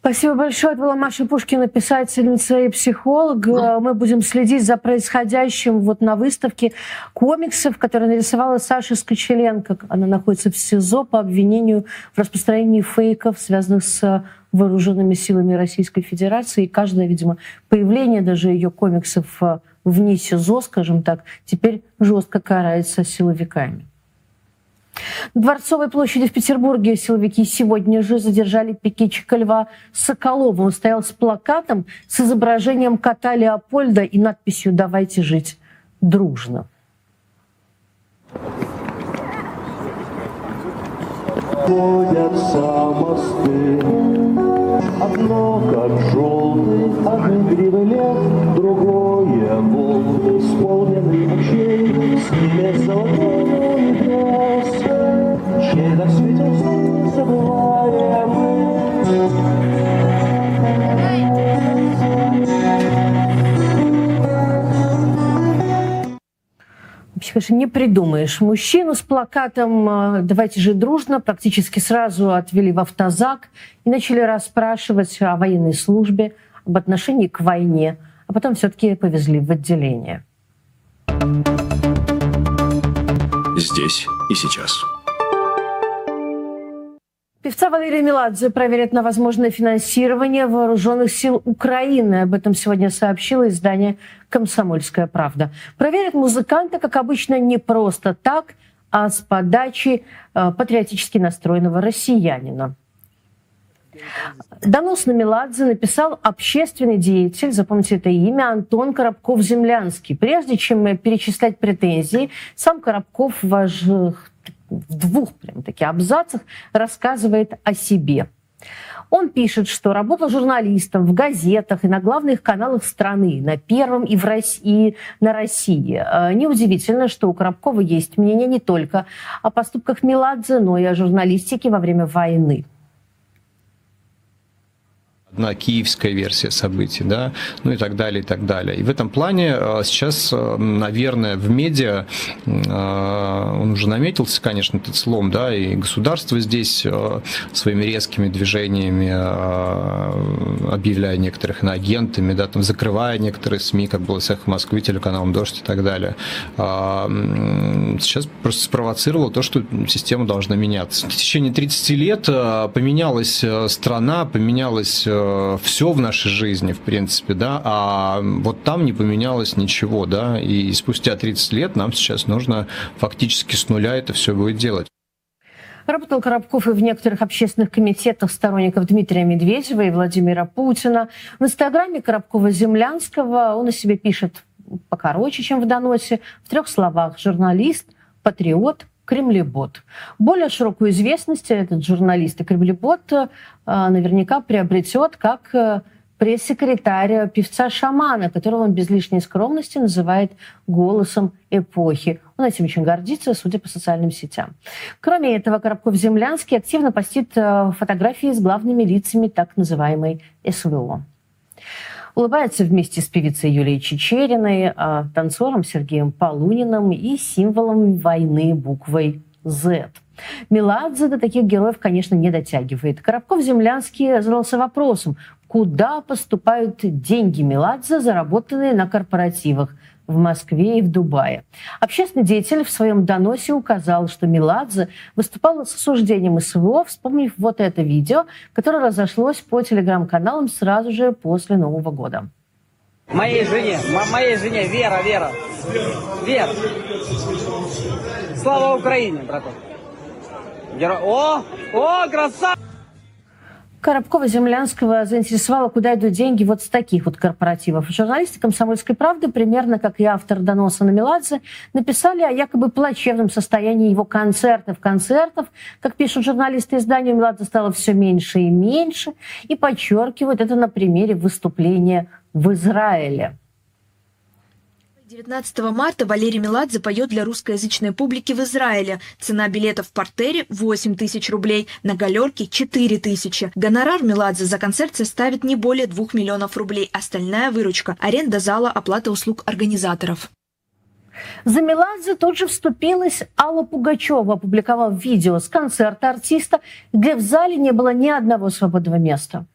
Спасибо большое. Это была Маша Пушкина, писательница и психолог. Мы будем следить за происходящим вот на выставке комиксов, которую нарисовала Саша Скочеленко. Она находится в СИЗО по обвинению в распространении фейков, связанных с вооруженными силами Российской Федерации. И каждое, видимо, появление даже ее комиксов вне СИЗО, скажем так, теперь жестко карается силовиками. На Дворцовой площади в Петербурге силовики сегодня же задержали пикетчика Льва Соколова. Он стоял с плакатом с изображением кота Леопольда и надписью «Давайте жить дружно». Мосты, одно как желтый, другое волны, исполненный ночей, с ними золотой небес, чей свете забываемый. Вообще, конечно, не придумаешь. Мужчину с плакатом э, «Давайте жить дружно» практически сразу отвели в автозак и начали расспрашивать о военной службе, об отношении к войне, а потом все-таки повезли в отделение. Здесь и сейчас. Певца Валерия Меладзе проверят на возможное финансирование вооруженных сил Украины. Об этом сегодня сообщило издание «Комсомольская правда». Проверят музыканта, как обычно, не просто так, а с подачи э, патриотически настроенного россиянина. Донос на Меладзе написал общественный деятель, запомните это имя, Антон Коробков-Землянский. Прежде чем перечислять претензии, сам Коробков ваш в двух прям таки абзацах рассказывает о себе. Он пишет, что работал журналистом в газетах и на главных каналах страны, на Первом и, в России, и на России. Э, неудивительно, что у Коробкова есть мнение не только о поступках Меладзе, но и о журналистике во время войны одна киевская версия событий, да, ну и так далее, и так далее. И в этом плане э, сейчас, э, наверное, в медиа, э, он уже наметился, конечно, этот слом, да, и государство здесь своими резкими движениями, объявляя некоторых иноагентами, да, там, закрывая некоторые СМИ, как было с «Эхо Москвы», телеканалом «Дождь» и так далее, сейчас просто спровоцировало то, что система должна меняться. В течение 30 лет поменялась страна, поменялась все в нашей жизни, в принципе, да, а вот там не поменялось ничего, да, и спустя 30 лет нам сейчас нужно фактически с нуля это все будет делать. Работал Коробков и в некоторых общественных комитетах сторонников Дмитрия Медведева и Владимира Путина. В инстаграме Коробкова-Землянского он о себе пишет покороче, чем в доносе, в трех словах. Журналист, патриот, кремлебот. Более широкую известность этот журналист и кремлебот э, наверняка приобретет как э, пресс-секретарь певца-шамана, которого он без лишней скромности называет голосом эпохи. Он этим очень гордится, судя по социальным сетям. Кроме этого, Коробков-Землянский активно постит э, фотографии с главными лицами так называемой СВО улыбается вместе с певицей Юлией Чечериной, а, танцором Сергеем Полуниным и символом войны буквой Z. Меладзе до таких героев, конечно, не дотягивает. Коробков-Землянский задался вопросом, куда поступают деньги Меладзе, заработанные на корпоративах – в Москве и в Дубае. Общественный деятель в своем доносе указал, что Меладзе выступала с осуждением СВО, вспомнив вот это видео, которое разошлось по телеграм-каналам сразу же после Нового года. Моей жене, мо- моей жене, Вера, Вера. Вера. Слава Украине, братан. Геро- О, о, красавчик! Коробкова-Землянского заинтересовало, куда идут деньги вот с таких вот корпоративов. Журналисты «Комсомольской правды», примерно как и автор доноса на Меладзе, написали о якобы плачевном состоянии его концертов. Концертов, как пишут журналисты издания, у Меладзе стало все меньше и меньше. И подчеркивают это на примере выступления в Израиле. 19 марта Валерий Меладзе поет для русскоязычной публики в Израиле. Цена билетов в портере – 8 тысяч рублей, на галерке – 4 тысячи. Гонорар Меладзе за концерт составит не более 2 миллионов рублей. Остальная выручка – аренда зала, оплата услуг организаторов. За Меладзе тут же вступилась Алла Пугачева, опубликовав видео с концерта артиста, где в зале не было ни одного свободного места.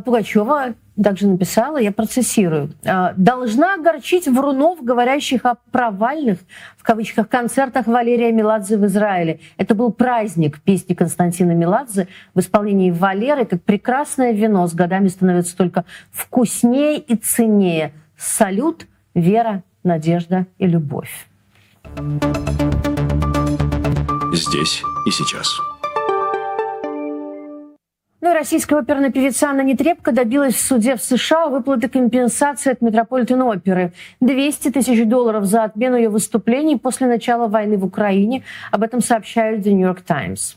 Пугачева также написала, я процессирую, а, «Должна огорчить врунов, говорящих о провальных, в кавычках, концертах Валерия Меладзе в Израиле. Это был праздник песни Константина Меладзе в исполнении Валеры, как прекрасное вино с годами становится только вкуснее и ценнее. Салют, вера, надежда и любовь». Здесь и сейчас. Ну и российская оперная певица Анна Нетребко добилась в суде в США выплаты компенсации от Метрополитен оперы. 200 тысяч долларов за отмену ее выступлений после начала войны в Украине. Об этом сообщают The New York Times.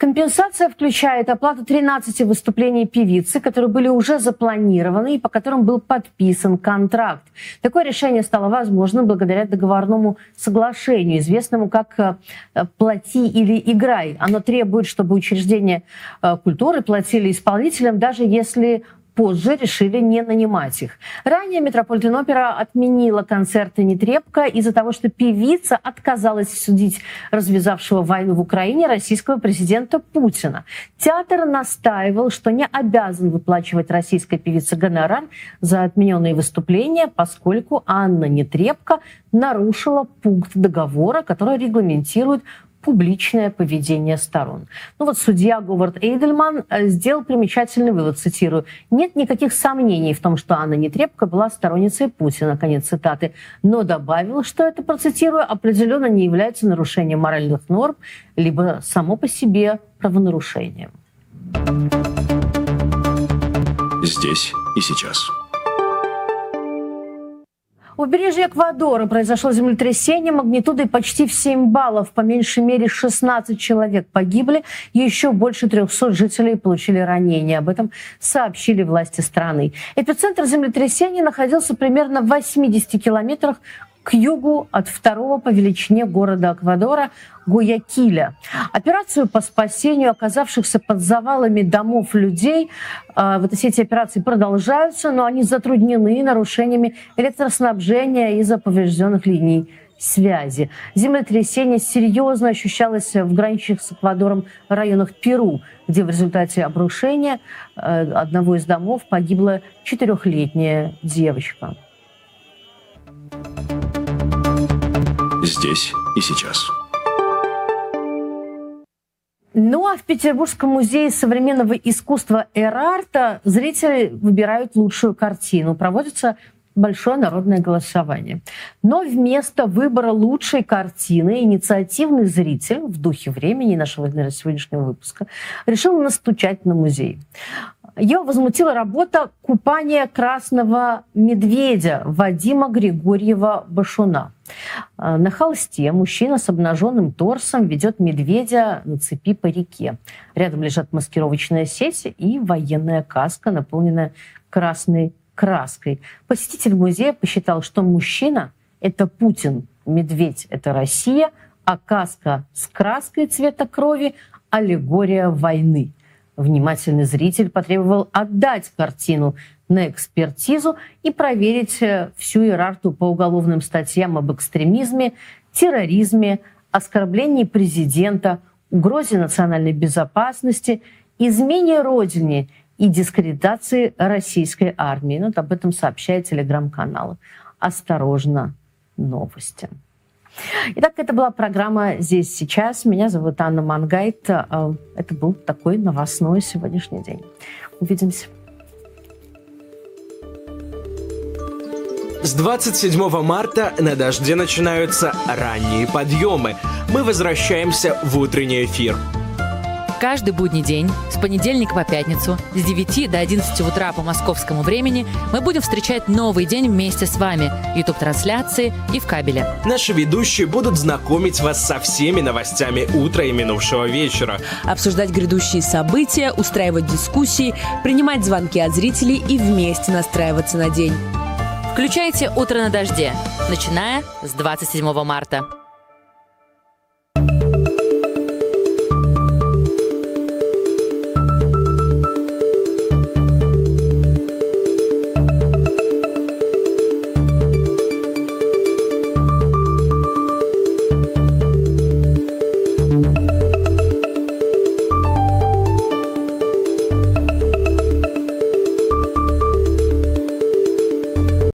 Компенсация включает оплату 13 выступлений певицы, которые были уже запланированы и по которым был подписан контракт. Такое решение стало возможным благодаря договорному соглашению, известному как э, «плати или играй». Оно требует, чтобы учреждения э, культуры платили исполнителям, даже если позже решили не нанимать их. Ранее Метрополитен Опера отменила концерты Нетребко из-за того, что певица отказалась судить развязавшего войну в Украине российского президента Путина. Театр настаивал, что не обязан выплачивать российской певице гонорар за отмененные выступления, поскольку Анна Нетребко нарушила пункт договора, который регламентирует публичное поведение сторон. Ну вот судья Говард Эйдельман э, сделал примечательный вывод, цитирую, «Нет никаких сомнений в том, что Анна Нетребко была сторонницей Путина», конец цитаты, но добавил, что это, процитирую, определенно не является нарушением моральных норм, либо само по себе правонарушением. Здесь и сейчас. У побережье Эквадора произошло землетрясение магнитудой почти в 7 баллов. По меньшей мере 16 человек погибли, еще больше 300 жителей получили ранения. Об этом сообщили власти страны. Эпицентр землетрясения находился примерно в 80 километрах к югу от второго по величине города Эквадора Гуякиля. Операцию по спасению оказавшихся под завалами домов людей, э, вот все эти операции продолжаются, но они затруднены нарушениями электроснабжения из-за поврежденных линий связи. Землетрясение серьезно ощущалось в граничных с Эквадором районах Перу, где в результате обрушения э, одного из домов погибла четырехлетняя девочка. Здесь и сейчас. Ну а в Петербургском музее современного искусства Эрарта зрители выбирают лучшую картину. Проводится большое народное голосование. Но вместо выбора лучшей картины инициативный зритель в духе времени нашего сегодняшнего выпуска решил настучать на музей. Ее возмутила работа «Купание красного медведя» Вадима Григорьева Башуна. На холсте мужчина с обнаженным торсом ведет медведя на цепи по реке. Рядом лежат маскировочная сеть и военная каска, наполненная красной краской. Посетитель музея посчитал, что мужчина – это Путин, медведь – это Россия, а каска с краской цвета крови – аллегория войны. Внимательный зритель потребовал отдать картину на экспертизу и проверить э, всю иерархию по уголовным статьям об экстремизме, терроризме, оскорблении президента, угрозе национальной безопасности, измене Родине и дискредитации российской армии. Ну, вот об этом сообщает телеграм-канал. Осторожно, новости. Итак, это была программа «Здесь сейчас». Меня зовут Анна Мангайт. Э, это был такой новостной сегодняшний день. Увидимся. С 27 марта на «Дожде» начинаются ранние подъемы. Мы возвращаемся в утренний эфир. Каждый будний день, с понедельника по пятницу, с 9 до 11 утра по московскому времени мы будем встречать новый день вместе с вами. YouTube-трансляции и в кабеле. Наши ведущие будут знакомить вас со всеми новостями утра и минувшего вечера. Обсуждать грядущие события, устраивать дискуссии, принимать звонки от зрителей и вместе настраиваться на день. Включайте «Утро на дожде», начиная с 27 марта.